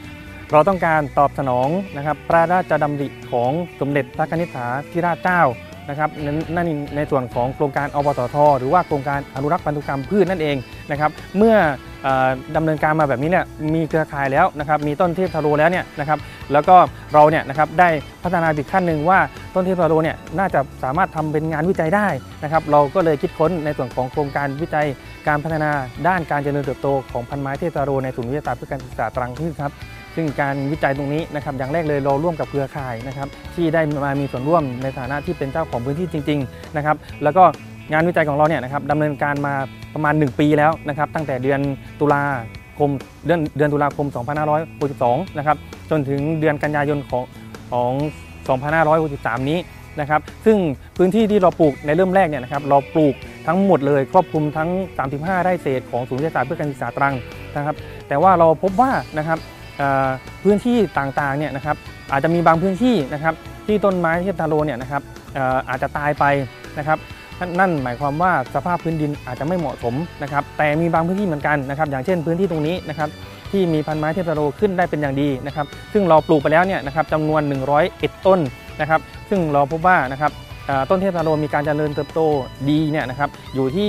เราต้องการตอบสนองนะครับพระราชดำริของสมเด็จพระนิษฐาธิราชเจ้านะครับนั่นในส่วนของโครงการอบตทหรือว่าโครงการอนุรักษ์พันธุกรรมพืชนั่นเองนะครับ เมื่อ ดำเนินการมาแบบนี้เนี่ยมีเครือข่ายแล้วนะครับมีต้นเทพทาโรแล้วเนี่ยนะครับแล้วก็เราเนี่ยนะครับได้พัฒนาอีกขั้นหนึ่งว่าต้นเทพทาโรเนี่ยน่าจะสามารถทำเป็นงานวิจัยได้นะครับเราก็เลยคิดค้นในส่วนของโครงการวิจัยการพัฒนาด้านการเจริญเติบโตของพันไม้เทพทาโรในศูนย์วิทยาศาสตร์เพื่อการศึกษาตรังที่ครับซึ่งการวิจัยตรงนี้นะครับอย่างแรกเลยเราร่วมกับเครือข่ายนะครับที่ได้มามีส่วนร่วมในฐานะที่เป็นเจ้าของพื้นที่จริงๆนะครับแล้วก็ งานวิจัยของเราเนี่ยนะครับดำเนินการมาประมาณ 1 ปีแล้วนะครับ ตั้งแต่เดือนตุลาคมเดือนเดือนตุลาคม 2562 นะครับ จนถึงเดือนกันยายนของของ 2563 นี้นะครับ ซึ่งพื้นที่ที่เราปลูกในเริ่มแรกเนี่ยนะครับ เราปลูกทั้งหมดเลยครอบคลุมทั้ง 35 ไร่เศษของศูนย์วิทยาศาสตร์เพื่อการศึกษาตรังนะครับ แต่ว่าเราพบว่านะครับพื้นที่ต่างๆเนี่ยนะครับ อาจจะมีบางพื้นที่นะครับ ที่ต้นไม้เทพทาโรเนี่ยนะครับอาจจะตายไปนะครับ นั่นหมายความว่าสภาพพื้นดินอาจจะไม่เหมาะสมนะครับแต่มีบางพื้นที่เหมือนกันนะครับอย่างเช่นพื้นที่ตรงนี้นะครับที่มีพันไม้เทพทาโรขึ้นได้เป็นอย่างดีนะครับซึ่งเราปลูกไปแล้วเนี่ยนะครับจำนวน 101 ต้นนะครับซึ่งเราพบว่านะครับต้นเทพทาโรมีการเจริญเติบโตดีเนี่ยนะครับอยู่ที่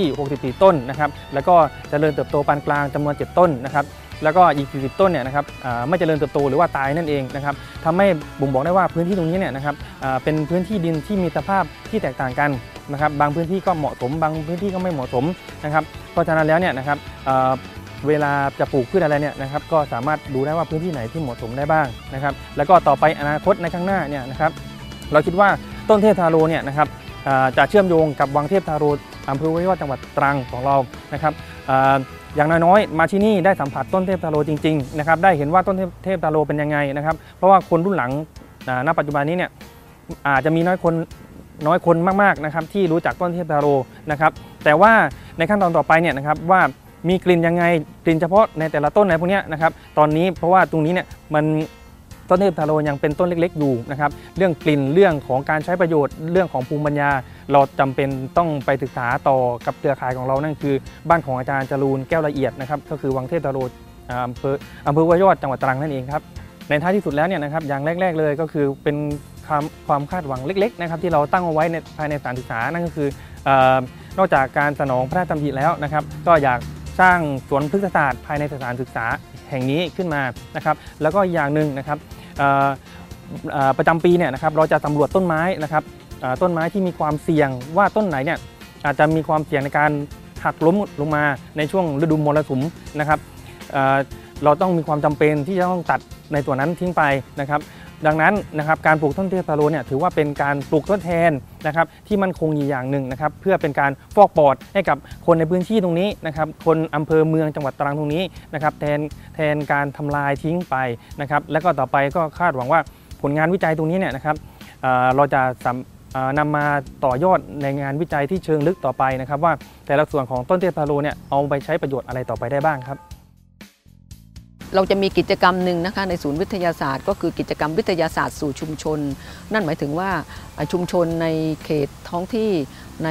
64 ต้นนะครับแล้วก็เจริญเติบโตปานกลางจำนวน 7 ต้นนะครับแล้วก็อีก 40 ต้นเนี่ยนะครับไม่เจริญเติบโตหรือว่าตายนั่นเองนะครับทำให้บ่งบอกได้ว่าพื้นที่ตรงนี้เนี่ยนะครับเป็นพื้นที่ดินที่มีสภาพที่แตกต่างกัน นะครับบางพื้นที่ก็เหมาะสม บางพื้นที่ก็ไม่เหมาะสมนะครับเพราะฉะนั้นแล้วเนี่ยนะครับเวลาจะปลูกพืชอะไรเนี่ยนะครับก็สามารถดูได้ว่าพื้นที่ไหนที่เหมาะสมได้บ้างนะครับแล้วก็ต่อไปอนาคตในข้างหน้าเนี่ยนะครับเราคิดว่าต้นเทพทาโรเนี่ยนะครับจะเชื่อมโยงกับวังเทพทาโรอำเภอห้วยยดจังหวัดตรังของเรานะครับอย่างน้อยๆมาที่นี่ได้สัมผัสต้นเทพตาโรจริงๆนะครับได้เห็นว่าต้นเทพตาโรเป็นยังไงนะครับเพราะว่าคนรุ่นหลังณปัจจุบันนี้เนี่ยอาจจะมีน้อยคน น้อยคนมากๆนะครับที่รู้จักต้นเทพตาโรนะครับแต่ว่าในขั้นตอนต่อไปเนี่ยนะครับว่ามีกลิ่นยังไงกลิ่นเฉพาะในแต่ละต้นในพวกนี้นะครับตอนนี้เพราะว่าตรงนี้เนี่ยมันต้นเทพตาโรยังเป็นต้นเล็ก ๆ อยู่นะครับเรื่องกลิ่นเรื่องของการใช้ประโยชน์เรื่องของภูมิปัญญา เราจำเป็นต้องไปศึกษาต่อกับเครือข่ายของเรานั่นคือ บ้านของอาจารย์จรูนแก้วละเอียดนะครับก็คือวังเทพตาโรอ่าอำเภออำเภอวยยอดจังหวัดตรังนั่นเองครับในท้ายที่สุดแล้วเนี่ยนะครับอย่างแรก ๆ เลยก็คือเป็น ความความคาดหวังเล็กๆนะครับที่เราตั้งเอาไว้ในภายในสถานศึกษานั่นก็คือออนอกจากการสนองพระราชดำริแล้วนะครับ ก็อยากสร้างสวนพฤกษศาสตร์ภายในสถานศึกษาแห่งนี้ขึ้นมานะครับแล้วก็อย่างหนึ่งนะครับประจำปีเนี่ยนะครับเราจะสำรวจต้นไม้นะครับต้นไม้ที่มีความเสี่ยงว่าต้นไหนเนี่ยอาจจะมีความเสี่ยงในการหักล้มลงมาในช่วงฤดูมรสุมนะครับเราต้องมีความจำเป็นที่จะต้องตัดในส่วนั้นทิ้งไปนะครับ ดังนั้นนะครับการปลูกต้นเทพตาโรเนี่ยถือว่าเป็นการปลูกทดแทนนะครับที่มันคงอยู่อย่างหนึ่งนะครับเพื่อเป็นการฟอกปอดให้กับคนในพื้นที่ตรงนี้นะครับคนอำเภอเมืองจังหวัดตรังตรงนี้นะครับแทนแทนการทำลายทิ้งไปนะครับแล้วก็ต่อไปก็คาดหวังว่าผลงานวิจัยตรงนี้เนี่ยนะครับเเราจะสามเอ่อนำมาต่อยอดในงานวิจัยที่เชิงลึกต่อไปนะครับ ว่าแต่ละส่วนของต้นเทพตาโรเนี่ยเอาไปใช้ประโยชน์อะไรต่อไปได้บ้างครับ เราจะมีกิจกรรมหนึ่งนะคะในศูนย์วิทยาศาสตร์ ก็คือกิจกรรมวิทยาศาสตร์สู่ชุมชน นั่นหมายถึงว่าชุมชนในเขตท้องที่ใน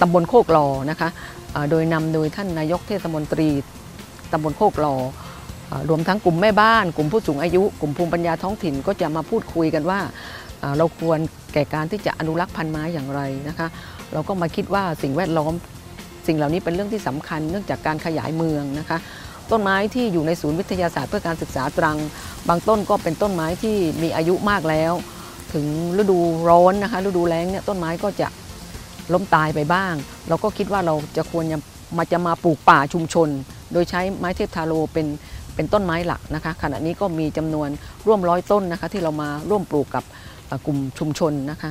ตำบลโคกหลอนะคะโดยนำโดยท่านนายกเทศมนตรีตำบลโคกหลออ่ารวมทั้งกลุ่มแม่บ้าน กลุ่มผู้สูงอายุ กลุ่มภูมิปัญญาท้องถิ่นก็จะมาพูดคุยกันว่า เราควรแก่การที่จะอนุรักษ์พันธุ์ไม้อย่างไรนะคะเราก็มาคิดว่าสิ่งแวดล้อมสิ่งเหล่านี้เป็นเรื่องที่สำคัญเนื่องจากการขยายเมืองนะคะ ต้นไม้ที่อยู่ในศูนย์วิทยาศาสตร์เพื่อการศึกษาตรัง บางต้นก็เป็นต้นไม้ที่มีอายุมากแล้ว ถึงฤดูร้อนนะคะ ฤดูแล้งเนี่ยต้นไม้ก็จะล้มตายไปบ้าง เราก็คิดว่าเราจะควรจะมาจะมาปลูกป่าชุมชน โดยใช้ไม้เทพทาโรเป็นเป็นต้นไม้หลักนะคะ ขณะนี้ก็มีจำนวนร่วมร้อยต้นนะคะ ที่เรามาร่วมปลูกกับกลุ่มชุมชนนะคะ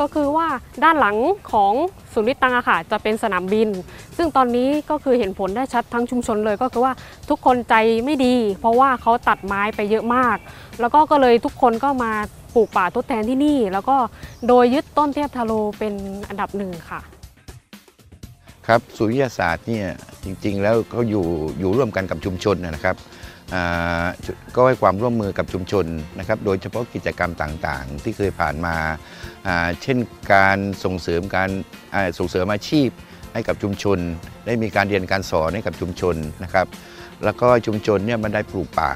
ก็คือว่าด้านหลังของศูนย์วิตังอะค่ะ จะเป็นสนามบิน ซึ่งตอนนี้ก็คือเห็นผลได้ชัดทั้งชุมชนเลยก็คือว่าทุกคนใจไม่ดี เพราะว่าเขาตัดไม้ไปเยอะมาก แล้วก็ก็เลยทุกคนก็มาปลูกป่าทดแทนที่นี่ แล้วก็โดยยึดต้นเทพทาโรเป็นอันดับหนึ่งค่ะ ครับศูนย์วิทยาศาสตร์เนี่ยจริงๆ แล้วเขาอยู่อยู่ร่วมกันกับชุมชนนะครับ ก็ให้ความร่วมมือกับชุมชนนะครับโดยเฉพาะกิจกรรมต่างๆ ที่เคยผ่านมาเช่นการส่งเสริมการส่งเสริมอาชีพให้กับชุมชน ได้มีการเรียนการสอนให้กับชุมชนนะครับแล้วก็ชุมชนเนี่ยมันได้ปลูกป่า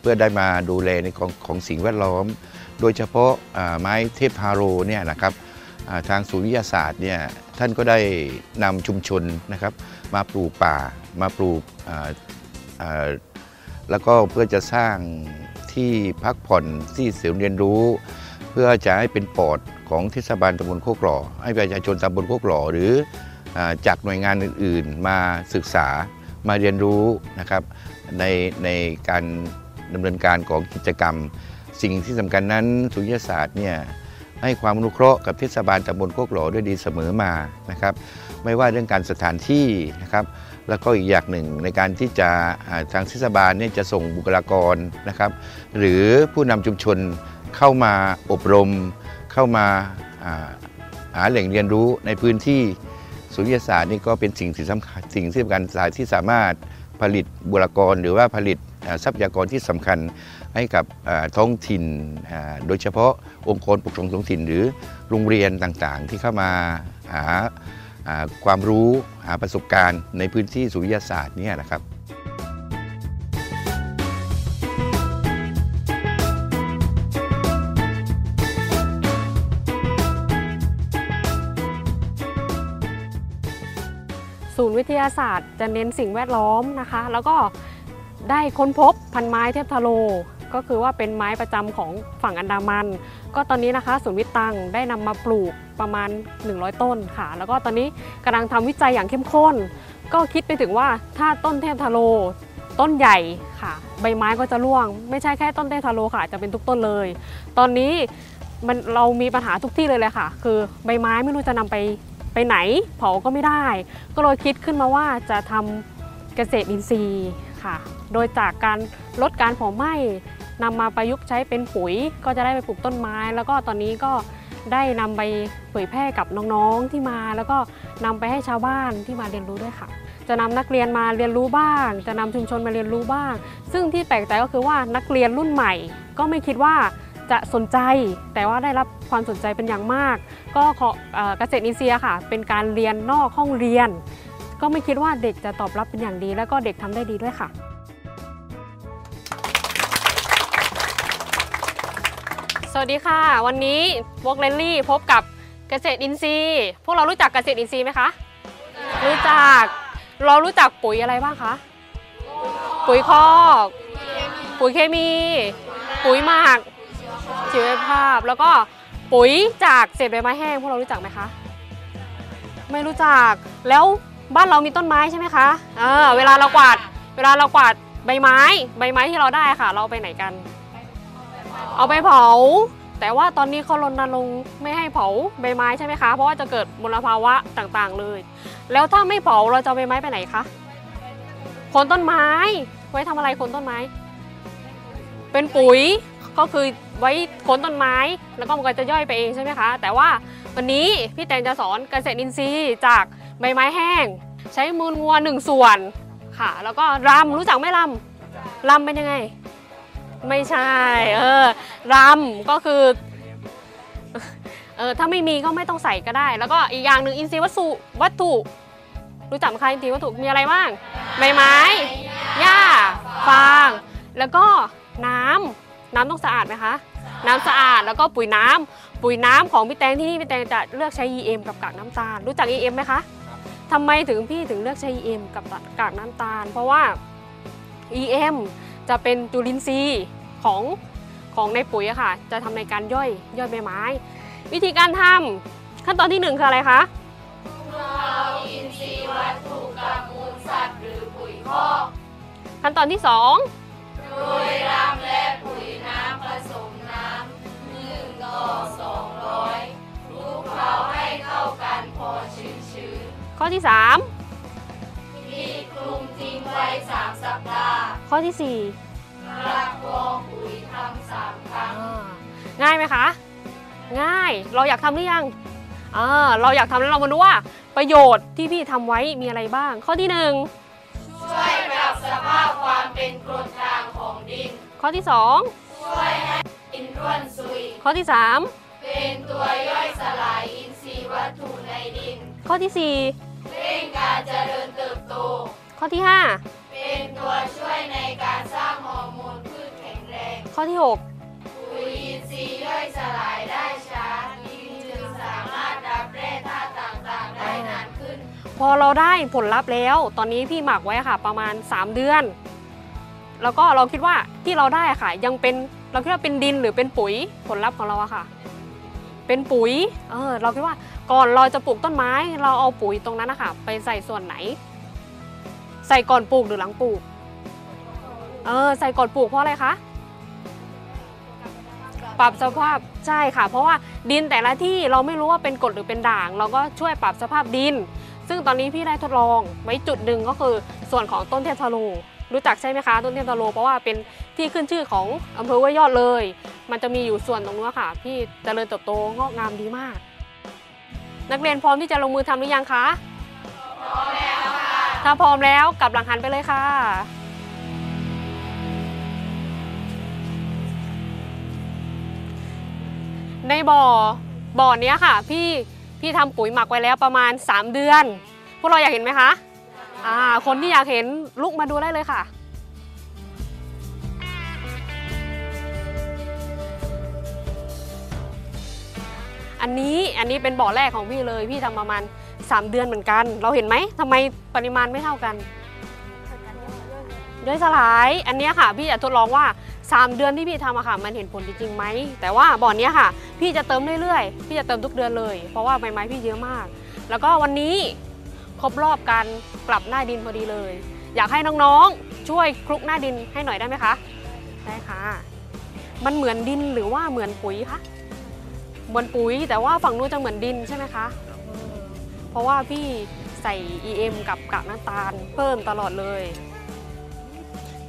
เพื่อได้มาดูแลในของของสิ่งแวดล้อม โดยเฉพาะไม้เทพฮาโรเนี่ยนะครับทางศูนย์วิทยาศาสตร์เนี่ยท่านก็ได้นำชุมชนนะครับมาปลูกป่ามาปลูก แล้วก็เพื่อจะสร้างที่พักผ่อนที่เสริมเรียนรู้ เพื่อจะให้เป็นปอดของเทศบาลตำบลโคกหล่อให้ประชาชนตำบลโคกหล่อหรือจากหน่วยงานอื่น ๆ มาศึกษามาเรียนรู้นะครับในในการดำเนินการของกิจกรรม สิ่งที่สำคัญนั้นสุริยศาสตร์เนี่ยให้ความอนุเคราะห์กับเทศบาลตำบลโคกหล่อด้วยดีเสมอมานะครับ ไม่ว่าเรื่องการสถานที่นะครับ แล้วก็อีกอย่างหนึ่งในการที่จะทางเทศบาลเนี่ยจะส่งบุคลากรนะครับ หรือผู้นำชุมชนเข้ามาอบรม เข้ามาหาแหล่งเรียนรู้ในพื้นที่สุริยศาสตร์นี่ก็เป็นสิ่งที่สำคัญสิ่งที่สำคัญสายที่สามารถผลิตบุคลากรหรือว่าผลิตทรัพยากรที่สำคัญให้กับท้องถิ่น โดยเฉพาะองค์กรปกครองท้องถิ่นหรือโรงเรียนต่างๆ ที่เข้ามาหา ความรู้หาประสบการณ์ในพื้นที่สุริยศาสตร์นี่ยนะครับศูนย์วิทยาศาสตร์จะเน้นสิ่งแวดล้อมนะคะ แล้วก็ได้ค้นพบพันไม้เทพทาโร ก็คือว่าเป็นไม้ประจำของฝั่งอันดามัน ก็ตอนนี้นะคะศูนย์วิทตังได้นำมาปลูกประมาณ 100 ต้นค่ะ แล้วก็ตอนนี้กำลังทำวิจัยอย่างเข้มข้น ก็คิดไปถึงว่าถ้าต้นเทพทาโรต้นใหญ่ค่ะ ใบไม้ก็จะร่วง ไม่ใช่แค่ต้นเทพทาโรค่ะจะเป็นทุกต้นเลย ตอนนี้มันเรามีปัญหาทุกที่เลยเลยค่ะ คือใบไม้ไม่รู้จะนำไปไปไหนเผาก็ไม่ได้ ก็เลยคิดขึ้นมาว่าจะทำเกษตรอินทรีย์ค่ะ โดยจากการลดการเผาไหม้ นำมาประยุกต์ใช้เป็นปุ๋ยก็จะได้ไปปลูกต้นไม้ แล้วก็ตอนนี้ก็ได้นำไปเผยแพร่กับน้องๆที่มา แล้วก็นำไปให้ชาวบ้านที่มาเรียนรู้ด้วยค่ะ จะนำนักเรียนมาเรียนรู้บ้าง จะนำชุมชนมาเรียนรู้บ้าง ซึ่งที่แปลกใจก็คือว่านักเรียนรุ่นใหม่ ก็ไม่คิดว่าจะสนใจ แต่ว่าได้รับความสนใจเป็นอย่างมาก ก็ขอเอ่อเกษตรอินทรีย์ค่ะ เป็นการเรียนนอกห้องเรียน ก็ไม่คิดว่าเด็กจะตอบรับเป็นอย่างดี แล้วก็เด็กทำได้ดีด้วยค่ะ สวัสดีค่ะ วันนี้วอกเลนลี่พบกับเกษตรอินทรีย์ พวกเรารู้จักเกษตรอินทรีย์ไหมคะ รู้จัก เรารู้จักปุ๋ยอะไรบ้างคะ ปุ๋ยคอก ปุ๋ยเคมี ปุ๋ยหมักชีวภาพ แล้วก็ปุ๋ยจากเศษใบไม้แห้ง พวกเรารู้จักไหมคะ ไม่รู้จัก แล้วบ้านเรามีต้นไม้ใช่ไหมคะเออเวลาเรากวาด เวลาเรากวาดใบไม้ ใบไม้ที่เราได้ค่ะ เราเอาไปไหนกัน เอาไปเผา แต่ว่าตอนนี้เขารณรงค์ไม่ให้เผาใบไม้ใช่ไหมคะ เพราะว่าจะเกิดมลภาวะต่างๆเลย แล้วถ้าไม่เผาเราจะเอาใบไม้ไปไหนคะโคนต้นไม้ ไว้ทำอะไรโคนต้นไม้ เป็นปุ๋ยก็คือไว้โคนต้นไม้ แล้วก็มันก็จะย่อยไปเองใช่ไหมคะ แต่ว่าวันนี้พี่แตงจะสอนเกษตรอินทรีย์จากใบไม้แห้ง ใช้มูลวัวหนึ่งส่วนค่ะ แล้วก็รำรู้จักไหมรำรำเป็นยังไง ไม่ใช่ เออรำก็คือ เออถ้าไม่มีก็ไม่ต้องใส่ก็ได้ แล้วก็อีกอย่างหนึ่งอินทรีย์วัตถุวัตถุ รู้จักไหมคะอินทรีย์วัตถุมีอะไรบ้างใบไม้หญ้าฟาง แล้วก็น้ำน้ำต้องสะอาดไหมคะน้ำสะอาดแล้วก็ปุ๋ยน้ำปุ๋ยน้ำของพี่แตงที่นี่พี่แตงจะเลือกใช้ EM กับกากน้ำตาล รู้จัก EM ไหมคะทำไมถึงพี่ถึงเลือกใช้ EM กับกากน้ำตาล เพราะว่า EM จะเป็นจุลินทรีย์ของของในปุ๋ยอะค่ะ จะทำในการย่อยย่อยใบไม้ วิธีการทำขั้นตอนที่หนึ่งคืออะไรคะเราอินทรีย์วัตถุกับมูลสัตว์หรือปุ๋ยคอกขั้นตอนที่สองโดยรำและปุ๋ยน้ำผสมน้ำหนึ่งต่อสองร้อยคลุกเคล้าให้เข้ากันพอชื้นชื้นข้อที่สามๆ ที่คลุมทิ้งไว้สามสัปดาห์ข้อที่สี่รักกรองปุ๋ยทำสามครั้งง่ายไหมคะ ง่ายเราอยากทำหรือยังอ่าเราอยากทำแล้วเรามาดูว่าประโยชน์ที่พี่ทำไว้มีอะไรบ้าง ข้อที่หนึ่งช่วยปรับสภาพความเป็นกรดด่างของดิน ข้อที่สองช่วยให้ดินร่วนซุย ข้อที่สามเป็นตัวย่อยสลายอินทรีย์วัตถุในดิน ข้อที่สี่เร่งการเจริญเติบโต ข้อที่ห้าเป็นตัวช่วยในการสร้างฮอร์โมนพืชแข็งแรงข้อที่หกปุ๋ยอินทรีย์ย่อยสลายได้ช้าดินจึงสามารถรับแร่ธาตุต่างๆ ได้นานขึ้นพอเราได้ผลลัพธ์แล้ว ตอนนี้พี่หมักไว้ค่ะ ประมาณ 3 เดือน แล้วก็เราคิดว่าที่เราได้อะค่ะ ยังเป็นเราคิดว่าเป็นดินหรือเป็นปุ๋ยผลลัพธ์ของเราอะค่ะ เป็นปุ๋ยเออเราคิดว่า ก่อนเราจะปลูกต้นไม้ เราเอาปุ๋ยตรงนั้นนะคะไปใส่ส่วนไหน ใส่ก่อนปลูกหรือหลังปลูก เออใส่ก่อนปลูกเพราะอะไรคะปรับสภาพใช่ค่ะ เพราะว่าดินแต่ละที่เราไม่รู้ว่าเป็นกรดหรือเป็นด่าง เราก็ช่วยปรับสภาพดิน ซึ่งตอนนี้พี่ได้ทดลองไว้จุดหนึ่งก็คือส่วนของต้นเทพทาโลรู้จักใช่ไหมคะต้นเทพทาโลเพราะว่าเป็นที่ขึ้นชื่อของอำเภอห้วยยอดเลย มันจะมีอยู่ส่วนตรงนู้นค่ะ พี่เจริญเติบโตงอกงามดีมาก นักเรียนพร้อมที่จะลงมือทำหรือยังคะ พร้อมแล้วค่ะ ถ้าพร้อมแล้วกลับหลังหันไปเลยค่ะ ในบ่อบ่อเนี้ยค่ะ พี่พี่ทำปุ๋ยหมักไว้แล้วประมาณ 3 เดือน พวกเราอยากเห็นไหมคะอ่าคนที่อยากเห็นลุกมาดูได้เลยค่ะ อันนี้อันนี้เป็นบ่อแรกของพี่เลย พี่ทำประมาณ 3 เดือนเหมือนกัน เราเห็นไหมทำไมปริมาณไม่เท่ากันย่อยสลายอันนี้ค่ะ พี่จะทดลองว่า 3 เดือนที่พี่ทำอะค่ะ มันเห็นผลจริงไหม แต่ว่าบ่อนเนี้ยค่ะ พี่จะเติมเรื่อยๆ พี่จะเติมทุกเดือนเลย เพราะว่าใบไม้พี่เยอะมาก แล้วก็วันนี้ครบรอบการปรับหน้าดินพอดีเลย อยากให้น้องๆ ช่วยคลุกหน้าดินให้หน่อยได้ไหมคะ ได้ค่ะ มันเหมือนดินหรือว่าเหมือนปุ๋ยคะ เหมือนปุ๋ย แต่ว่าฝั่งนู้นจะเหมือนดินใช่ไหมคะเพราะว่าพี่ใส่ EM กับกากน้ำตาลเพิ่มตลอดเลย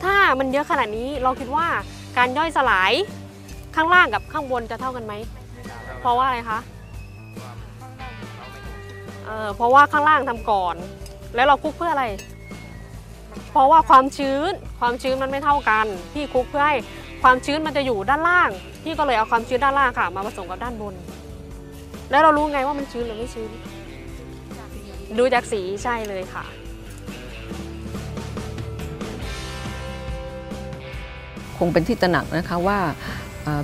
ถ้ามันเยอะขนาดนี้เราคิดว่าการย่อยสลายข้างล่างกับข้างบนจะเท่ากันไหม เพราะว่าอะไรคะเออเพราะว่าข้างล่างทำก่อน แล้วเราคลุกเพื่ออะไร เพราะว่าความชื้นความชื้นมันไม่เท่ากัน พี่คลุกเพื่อให้ ความชื้นมันจะอยู่ด้านล่าง พี่ก็เลยเอาความชื้นด้านล่างค่ะ มาผสมกับด้านบน แล้วเรารู้ไงว่ามันชื้นหรือไม่ชื้น ดูจากสีใช่เลยค่ะ คงเป็นที่ตระหนักนะคะว่า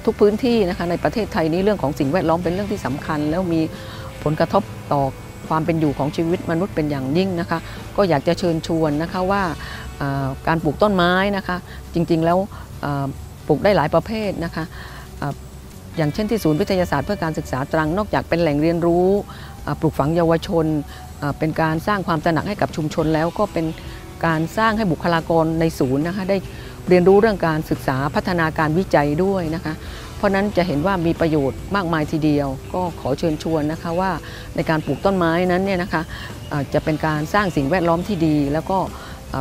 ทุกพื้นที่นะคะในประเทศไทยนี้เรื่องของสิ่งแวดล้อมเป็นเรื่องที่สำคัญ แล้วมีผลกระทบต่อความเป็นอยู่ของชีวิตมนุษย์เป็นอย่างยิ่งนะคะ ก็อยากจะเชิญชวนนะคะว่าการปลูกต้นไม้นะคะ จริงๆแล้ว ลูกได้หลายประเภทนะคะอย่างเช่นที่ศูนย์วิทยาศาสตร์เพื่อการศึกษาตรังนอกจากเป็นแหล่งเรียนรู้ปลูกฝังเยาวชน เป็นการสร้างความตระหนักให้กับชุมชนแล้วก็เป็นการสร้างให้บุคลากรในศูนย์นะคะได้เรียนรู้เรื่องการศึกษาพัฒนาการวิจัยด้วยนะคะ เพราะนั้นจะเห็นว่ามีประโยชน์มากมายทีเดียว ก็ขอเชิญชวนนะคะว่าในการปลูกต้นไม้นั้นเนี่ยนะคะจะเป็นการสร้างสิ่งแวดล้อมที่ดี แล้วก็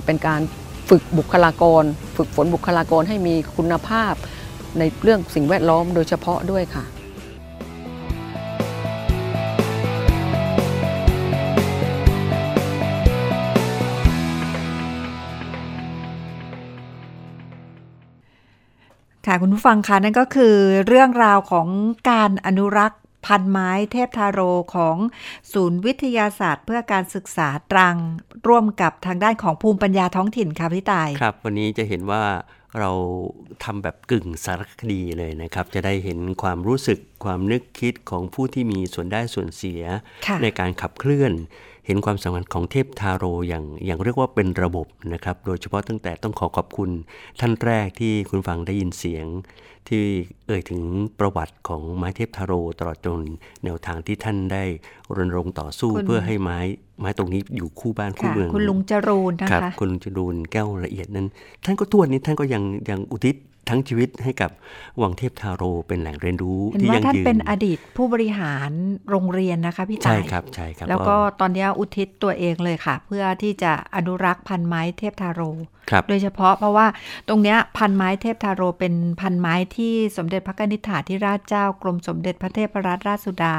เป็นการ ฝึกบุคลากร ฝึกฝนบุคลากรให้มีคุณภาพในเรื่องสิ่งแวดล้อมโดยเฉพาะด้วยค่ะค่ะคุณผู้ฟังคะนั่นก็คือเรื่องราวของการอนุรักษ์ พันไม้เทพทาโรของศูนย์วิทยาศาสตร์ เพื่อการศึกษาตรัง ร่วมกับทางด้านของภูมิปัญญาท้องถิ่นค่ะพี่ตาย ครับ วันนี้จะเห็นว่าเราทำแบบกึ่งสารคดีเลยนะครับ จะได้เห็นความรู้สึกความนึกคิดของผู้ที่มีส่วนได้ส่วนเสียค่ะในการขับเคลื่อน เห็นความสำคัญของเทพทาโรอย่างอย่างเรียกว่าเป็นระบบนะครับ โดยเฉพาะตั้งแต่ต้องขอขอบคุณท่านแรกที่คุณฟังได้ยินเสียง ที่เอ่ยถึงประวัติของไม้เทพทาโรตลอดจนแนวทางที่ท่านได้รณรงค์ต่อสู้คุณเพื่อให้ไม้ไม้ตรงนี้อยู่คู่บ้านคู่ค่ะเมืองคุณลุงจรูนนะครัคะคุณลุงจรูนแก้วละเอียดนั้น ท่านก็ทวนนี้ท่านก็ยังยังอุทิศ ทั้งชีวิตให้กับวังเทพทาโรเป็นแหล่งเรียนรู้เห็นที่ว่ายังท่านยืนเป็นอดีตผู้บริหารโรงเรียนนะคะพี่ใช่ตายครับใช่ครับ แล้วก็ตอนนี้อุทิศตัวเองเลยค่ะ เพื่อที่จะอนุรักษ์พันไม้เทพทาโรครับโดยเฉพาะเพราะว่าตรงเนี้ยพันไม้เทพทาโรเป็นพันไม้ที่สมเด็จพระนิธิถาธิราชเจ้ากรมสมเด็จพระเทพรัตนราชสุดา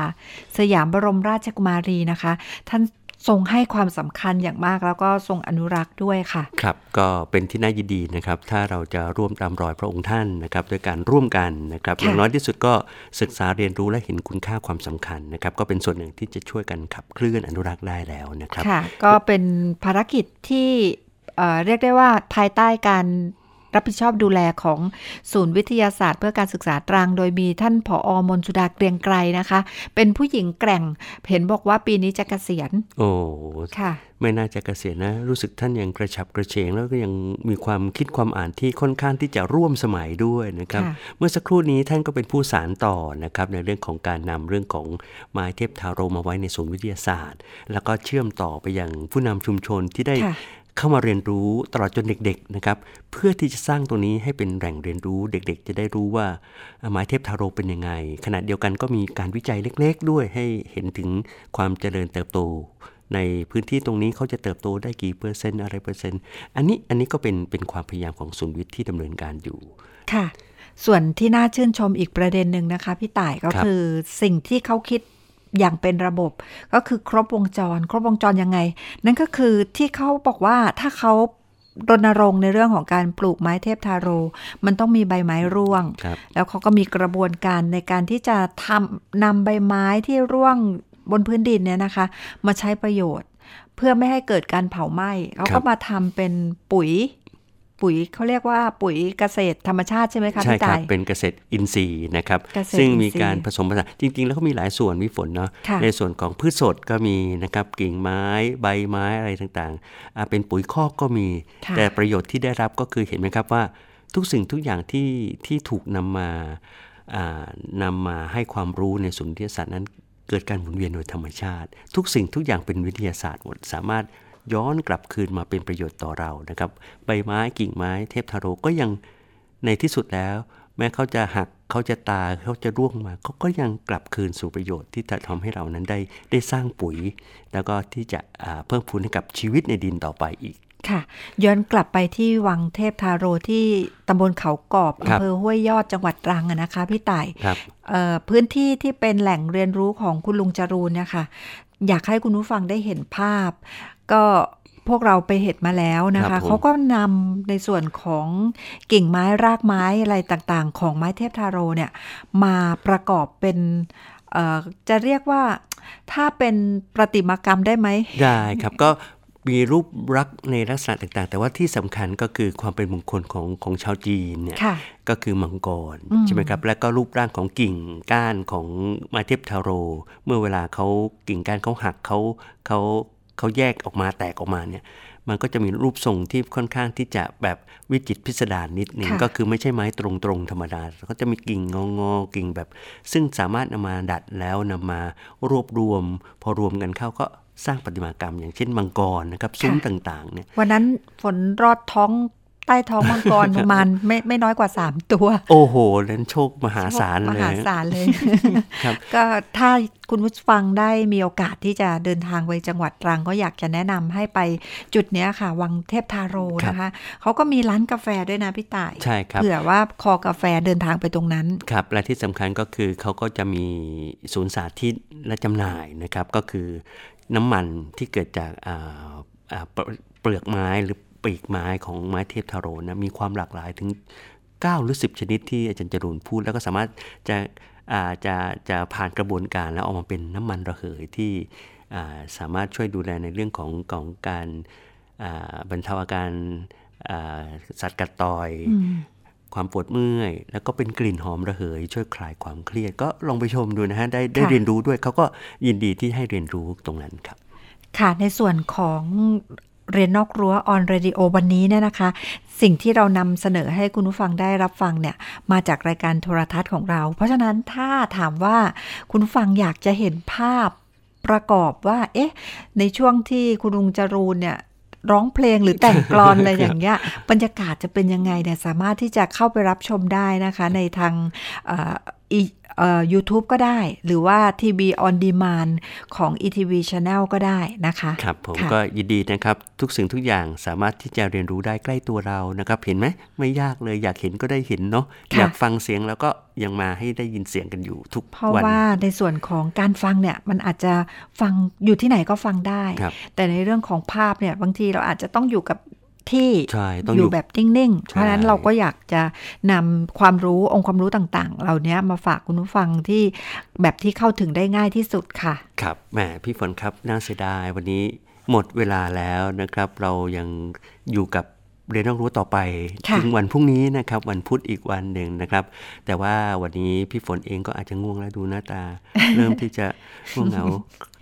สยามบรมราชกุมารีนะคะ ท่าน ทรงให้ความสำคัญอย่างมากแล้วก็ทรงอนุรักษ์ด้วยค่ะ ครับก็เป็นที่น่ายินดีนะครับ ถ้าเราจะร่วมตามรอยพระองค์ท่านนะครับด้วยการร่วมกันนะครับค่ะอย่างน้อยที่สุดก็ศึกษาเรียนรู้และเห็นคุณค่าความสำคัญนะครับ ก็เป็นส่วนหนึ่งที่จะช่วยกันขับเคลื่อนอนุรักษ์ได้แล้วนะครับค่ะก็เป็นภารกิจที่เอ่อเรียกได้ว่าภายใต้การ รับผิดชอบดูแลของศูนย์วิทยาศาสตร์ เพื่อการศึกษาตรัง โดยมีท่านผอมนสุดาเกรียงไกรนะคะ เป็นผู้หญิงแกร่ง เห็นบอกว่าปีนี้จะเกษียณ โอ้ค่ะ ไม่น่าจะเกษียณนะ รู้สึกท่านยังกระฉับกระเฉง แล้วก็ยังมีความคิดความอ่านที่ค่อนข้างที่จะร่วมสมัยด้วยนะครับค่ะเมื่อสักครู่นี้ท่านก็เป็นผู้สารต่อนะครับในเรื่องของการนำเรื่องของไม้เทพทาโรมาไว้ในศูนย์วิทยาศาสตร์ แล้วก็เชื่อมต่อไปยังผู้นำชุมชนที่ได้ค่ะ เข้ามาเรียนรู้ตลอดจนเด็กๆนะครับเพื่อที่จะสร้างตรงนี้ให้เป็นแหล่งเรียนรู้เด็กๆ จะได้รู้ว่าไม้เทพทาโรเป็นยังไง ขณะเดียวกันก็มีการวิจัยเล็กๆ ด้วยให้เห็นถึงความเจริญเติบโต ในพื้นที่ตรงนี้เขาจะเติบโตได้กี่เปอร์เซ็นต์อะไรเปอร์เซ็นต์อันนี้อันนี้ก็เป็นเป็นความพยายามของศูนย์วิทย์ที่ดำเนินการอยู่ค่ะ ส่วนที่น่าชื่นชมอีกประเด็นหนึ่งนะคะพี่ต่ายก็ครับคือสิ่งที่เขาคิด อย่างเป็นระบบ ก็คือครบวงจร ครบวงจรยังไง นั่นก็คือที่เขาบอกว่าถ้าเขารณรงค์ในเรื่องของการปลูกไม้เทพทาโร มันต้องมีใบไม้ร่วงครับแล้วเขาก็มีกระบวนการในการที่จะทำนำใบไม้ที่ร่วงบนพื้นดินเนี่ยนะคะ มาใช้ประโยชน์ เพื่อไม่ให้เกิดการเผาไหม้เขาครัก็บมาทำเป็นปุ๋ย ปุ๋ยเขาเรียกว่าปุ๋ยเกษตรธรรมชาติใช่ไหมคะใช่พี่ครัตาบยเป็นเกษตรอินทรีย์นะครับเกษตรซึ่งอินทรีย์มีการผสมผสานจริง ๆ แล้วก็มีหลายส่วนวิฝนเนาะค่ะในส่วนของพืชสดก็มีนะครับกิ่งไม้ใบไม้อะไรต่างๆอ่าเป็นปุ๋ยคอกก็มีค่ะแต่ประโยชน์ที่ได้รับก็คือเห็นไหมครับว่าทุกสิ่งทุกอย่างที่ที่ถูกนำมาอ่านำมาให้ความรู้ในศูนย์วิทยาศาสตร์นั้น เกิดการหมุนเวียนโดยธรรมชาติ ทุกสิ่งทุกอย่างเป็นวิทยาศาสตร์หมดสามารถ ย้อนกลับคืนมาเป็นประโยชน์ต่อเรานะครับ ใบไม้กิ่งไม้เทพทาโรก็ยังในที่สุดแล้ว แม้เขาจะหักเขาจะตายเขาจะร่วงมาเขาก็ยังกลับคืนสู่ประโยชน์ที่จะทำให้เรานั้นได้ได้สร้างปุ๋ย แล้วก็ที่จะอ่าเพิ่มพูนให้กับชีวิตในดินต่อไปอีกค่ะย้อนกลับไปที่วังเทพทาโรที่ตำบลเขากอบครับอำเภอห้วยยอดจังหวัดตรังอะนะคะพี่ต่ายครับเอ่อพื้นที่ที่เป็นแหล่งเรียนรู้ของคุณลุงจรูนเนี่ยค่ะอยากให้คุณผู้ฟังได้เห็นภาพ ก็พวกเราไปเห็นมาแล้วนะครัคะบผมเขาก็นำในส่วนของกิ่งไม้รากไม้อะไรต่างๆ ของไม้เทพทาโรเนี่ยมาประกอบเป็นเอ่อจะเรียกว่าถ้าเป็นประติมากรรมได้ไหม ได้ครับก็มีรูปลักษณ์ในลักษณะต่างๆ แต่ว่าที่สำคัญก็คือความเป็นมงคลของของชาวจีนเนี่ยค่ะก็คือมังกรอืมใช่ไหมครับ และก็รูปร่างของกิ่งก้านของไมาเทพทาโร เมื่อเวลาเขากิ่งก้านเขาหักเขาเขา เขาแยกออกมาแตกออกมาเนี่ยมันก็จะมีรูปทรงที่ค่อนข้างที่จะแบบวิจิตรพิสดารนิดหนึ่งค่ะก็คือไม่ใช่ไม้ตรงๆธรรมดาเขาจะมีกิ่งงองอๆกิ่งแบบ ซึ่งสามารถนำมาดัดแล้วนำมารวบรวม พอรวมกันเข้าก็สร้างประติมากรรม อย่างเช่นมังกรนะครับซุ้มต่างๆเนี่ยวันนั้นฝนรอดท้อง ใต้ท้องมังกรประมาณไม่ไม่น้อยกว่า 3 ตัว โอ้โหนั้นโชคมหาศาลมเลยหาศาลเลยครับก็ถ้าคุณผู้ฟังได้มีโอกาสที่จะเดินทางไปจังหวัดตรังก็อยากจะแนะนำให้ไปจุดเนี้ยค่ะ วังเทพทาโรนะคะเขาก็มีร้านกาแฟด้วยนะพี่ต่ายใช่ครับเผื่อว่าคอกาแฟเดินทางไปตรงนั้นครับและที่สำคัญก็คือเขาก็จะมีศูนย์สาธิตและจำหน่ายนะครับ ก็คือน้ำมันที่เกิดจากอ่าอ่าเปลืเปลือกไม้หรือ ปีกไม้ของไม้เทพทาโรนะมีความหลากหลายถึง 9 หรือ 10 ชนิดที่อาจารย์จรูนพูด แล้วก็สามารถจะอ่าจะจะผ่านกระบวนการแล้วออกมาเป็นน้ำมันระเหยที่อ่าสามารถช่วยดูแลในเรื่องของของการอ่าบรรเทาอาการอ่าสัตว์กัดต่อยอืมความปวดเมื่อย แล้วก็เป็นกลิ่นหอมระเหย ช่วยคลายความเครียด ก็ลองไปชมดูนะฮะได้ได้ค่ะเรียนรู้ด้วยเขาก็ยินดีที่ให้เรียนรู้ตรงนั้นครับ ค่ะในส่วนของ เรียนนอกรั้วออนเรดิโอวันนี้เนี่ยนะคะ สิ่งที่เรานำเสนอให้คุณผู้ฟังได้รับฟังเนี่ย มาจากรายการโทรทัศน์ของเรา เพราะฉะนั้นถ้าถามว่าคุณฟังอยากจะเห็นภาพประกอบว่า เอ๊ะ ในช่วงที่คุณลุงจรูนเนี่ยร้องเพลงหรือแต่งกลอนอะไรอย่างเงี้ยบรรยากาศจะเป็นยังไงเนี่ยสามารถที่จะเข้าไปรับชมได้นะคะ ในทาง เอ่ออีเอ่อ YouTube ก็ได้ หรือว่าทีวีออนดีมานของ ETV Channel ก็ได้นะคะครับผมะก็ยินดีนะครับ ทุกสิ่งทุกอย่างสามารถที่จะเรียนรู้ได้ใกล้ตัวเรานะครับเห็นไหมไม่ยากเลยอยากเห็นก็ได้เห็นเนาะค่ะอยากฟังเสียงแล้วก็ยังมาให้ได้ยินเสียงกันอยู่ทุกเพราะวันว่าในส่วนของการฟังเนี่ยมันอาจจะฟังอยู่ที่ไหนก็ฟังได้ครับแต่ในเรื่องของภาพเนี่ยบางทีเราอาจจะต้องอยู่กับ ที่ใช่ต้องออยู่ยู่แบบนิ่งๆใช่เพราะฉะนั้นเราก็อยากจะนำความรู้องค์ความรู้ต่างๆ เหล่านี้มาฝากคุณผู้ฟังที่แบบที่เข้าถึงได้ง่ายที่สุดค่ะ ครับแหมพี่ฝนครับน่าเสียดายวันนี้หมดเวลาแล้วนะครับ เรายังอยู่กับ เรียนต้องรู้ต่อไปค่ะถึงวันพรุ่งนี้นะครับ วันพุธอีกวันหนึ่งนะครับ แต่ว่าวันนี้พี่ฝนเองก็อาจจะง่วงแล้วดูหน้าตา เริ่มที่จะง่วงเหงา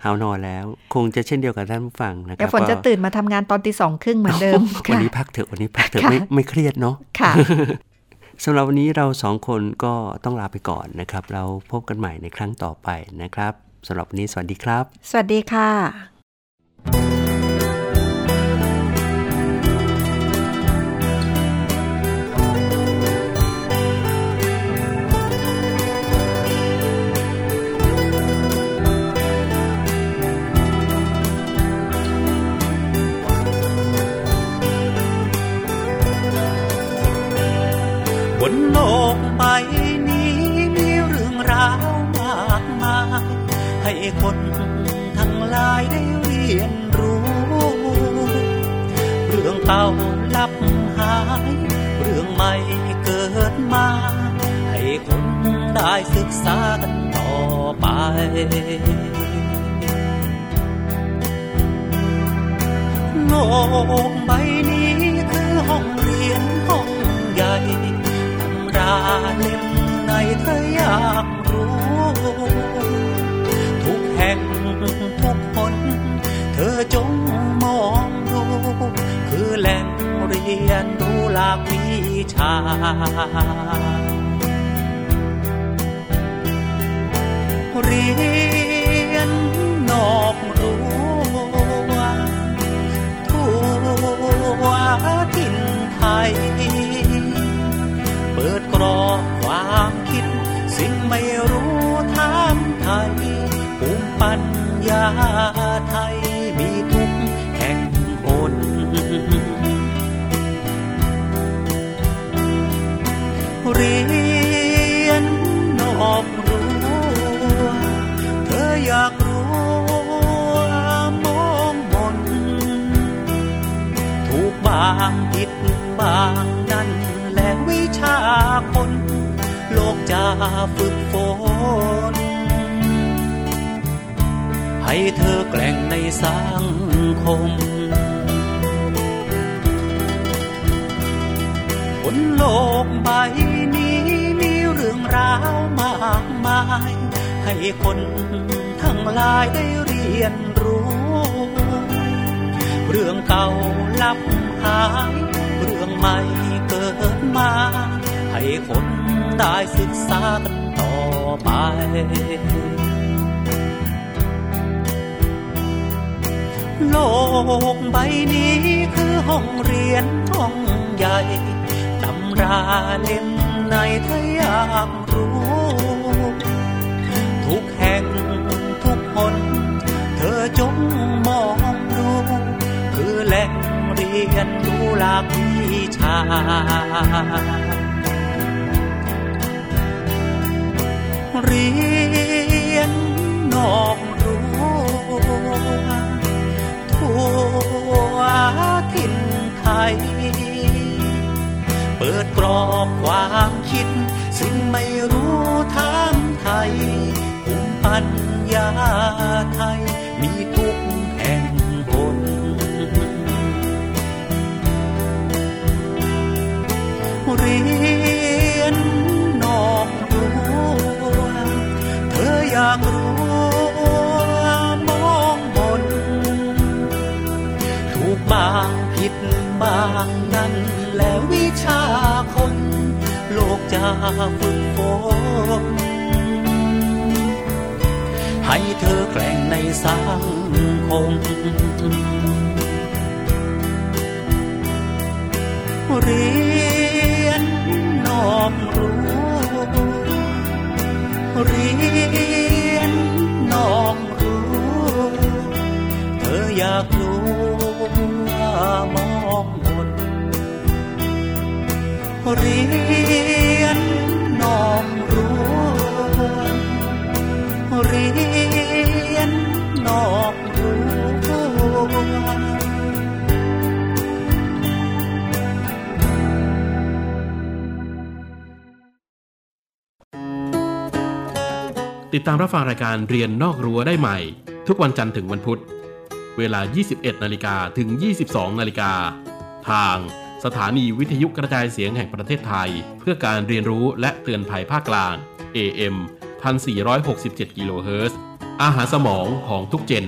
หาวนอนแล้ว คงจะเช่นเดียวกับท่านผู้ฟังนะคเดี๋รัยบวฝนจะก็ตื่นมาทำงานตอนตีสองครึ่งเหมือนเดิม วันค่ะนี้พักเถอะวันนี้พักเถอะค่ะไม่ไม่เครียดเนาะค่ะสำหรับวันนี้เราสองคนก็ต้องลาไปก่อนนะครับ เราพบกันใหม่ในครั้งต่อไปนะครับสำหรับวันนี้สวัสดีครับ สวัสดีค่ะ คนทั้งหลายได้เรียนรู้ เรื่องเก่าลับหาย เรื่องใหม่เกิดมา ให้คนได้ศึกษากันต่อไปโลกใบนี้คือห้องเรียนห้องใหญ่ตำราเล่มไหนเธออยากรู้ แห่งทุกคนเธอจงมองดู คือแหล่งเรียนรู้หลากวิชาเรียนนอกรู ฝึกฝน ให้เธอแกล่งในสังคมบนโลกใบนี้มีเรื่องราวมากมาย ให้คนทั้งหลายได้เรียนรู้ เรื่องเก่าลับหาย เรื่องใหม่เกิดมา ให้คน ได้ศึกษากันต่อไป โลกใบนี้คือห้องเรียนห้องใหญ่ตำราเล่มไหนเธออยากรู้ ทุกแห่งทุกคน เธอจงมองดูคือแหล่งเรียนรู้หลากวิชา เรียนนอกรั้วทั่วถิ่นไทย เปิดกรอบความคิด สิ่งไม่รู้ถามไทยภูมิปัญญาไทยางนั้นแล้ววิชาคน โลกจะฝึกฝนให้เธอแกล้งในสังคม เรียนนอกรู้ เรียนนอกรู้ เธออยากรู้ว่ามอง เรียนนอกรู้เรียนนอกรู้ติดตามรับฟังรายการเรียนนอกรั้วได้ใหม่ ทุกวันจันทร์ถึงวันพุธ เวลา 21 นาฬิกาถึง 22 นาฬิกา ทาง สถานีวิทยุกระจายเสียงแห่งประเทศไทย เพื่อการเรียนรู้และเตือนภัยภาคกลาง AM 1467กิโลเฮิรตซ์อาหารสมองของทุกเจน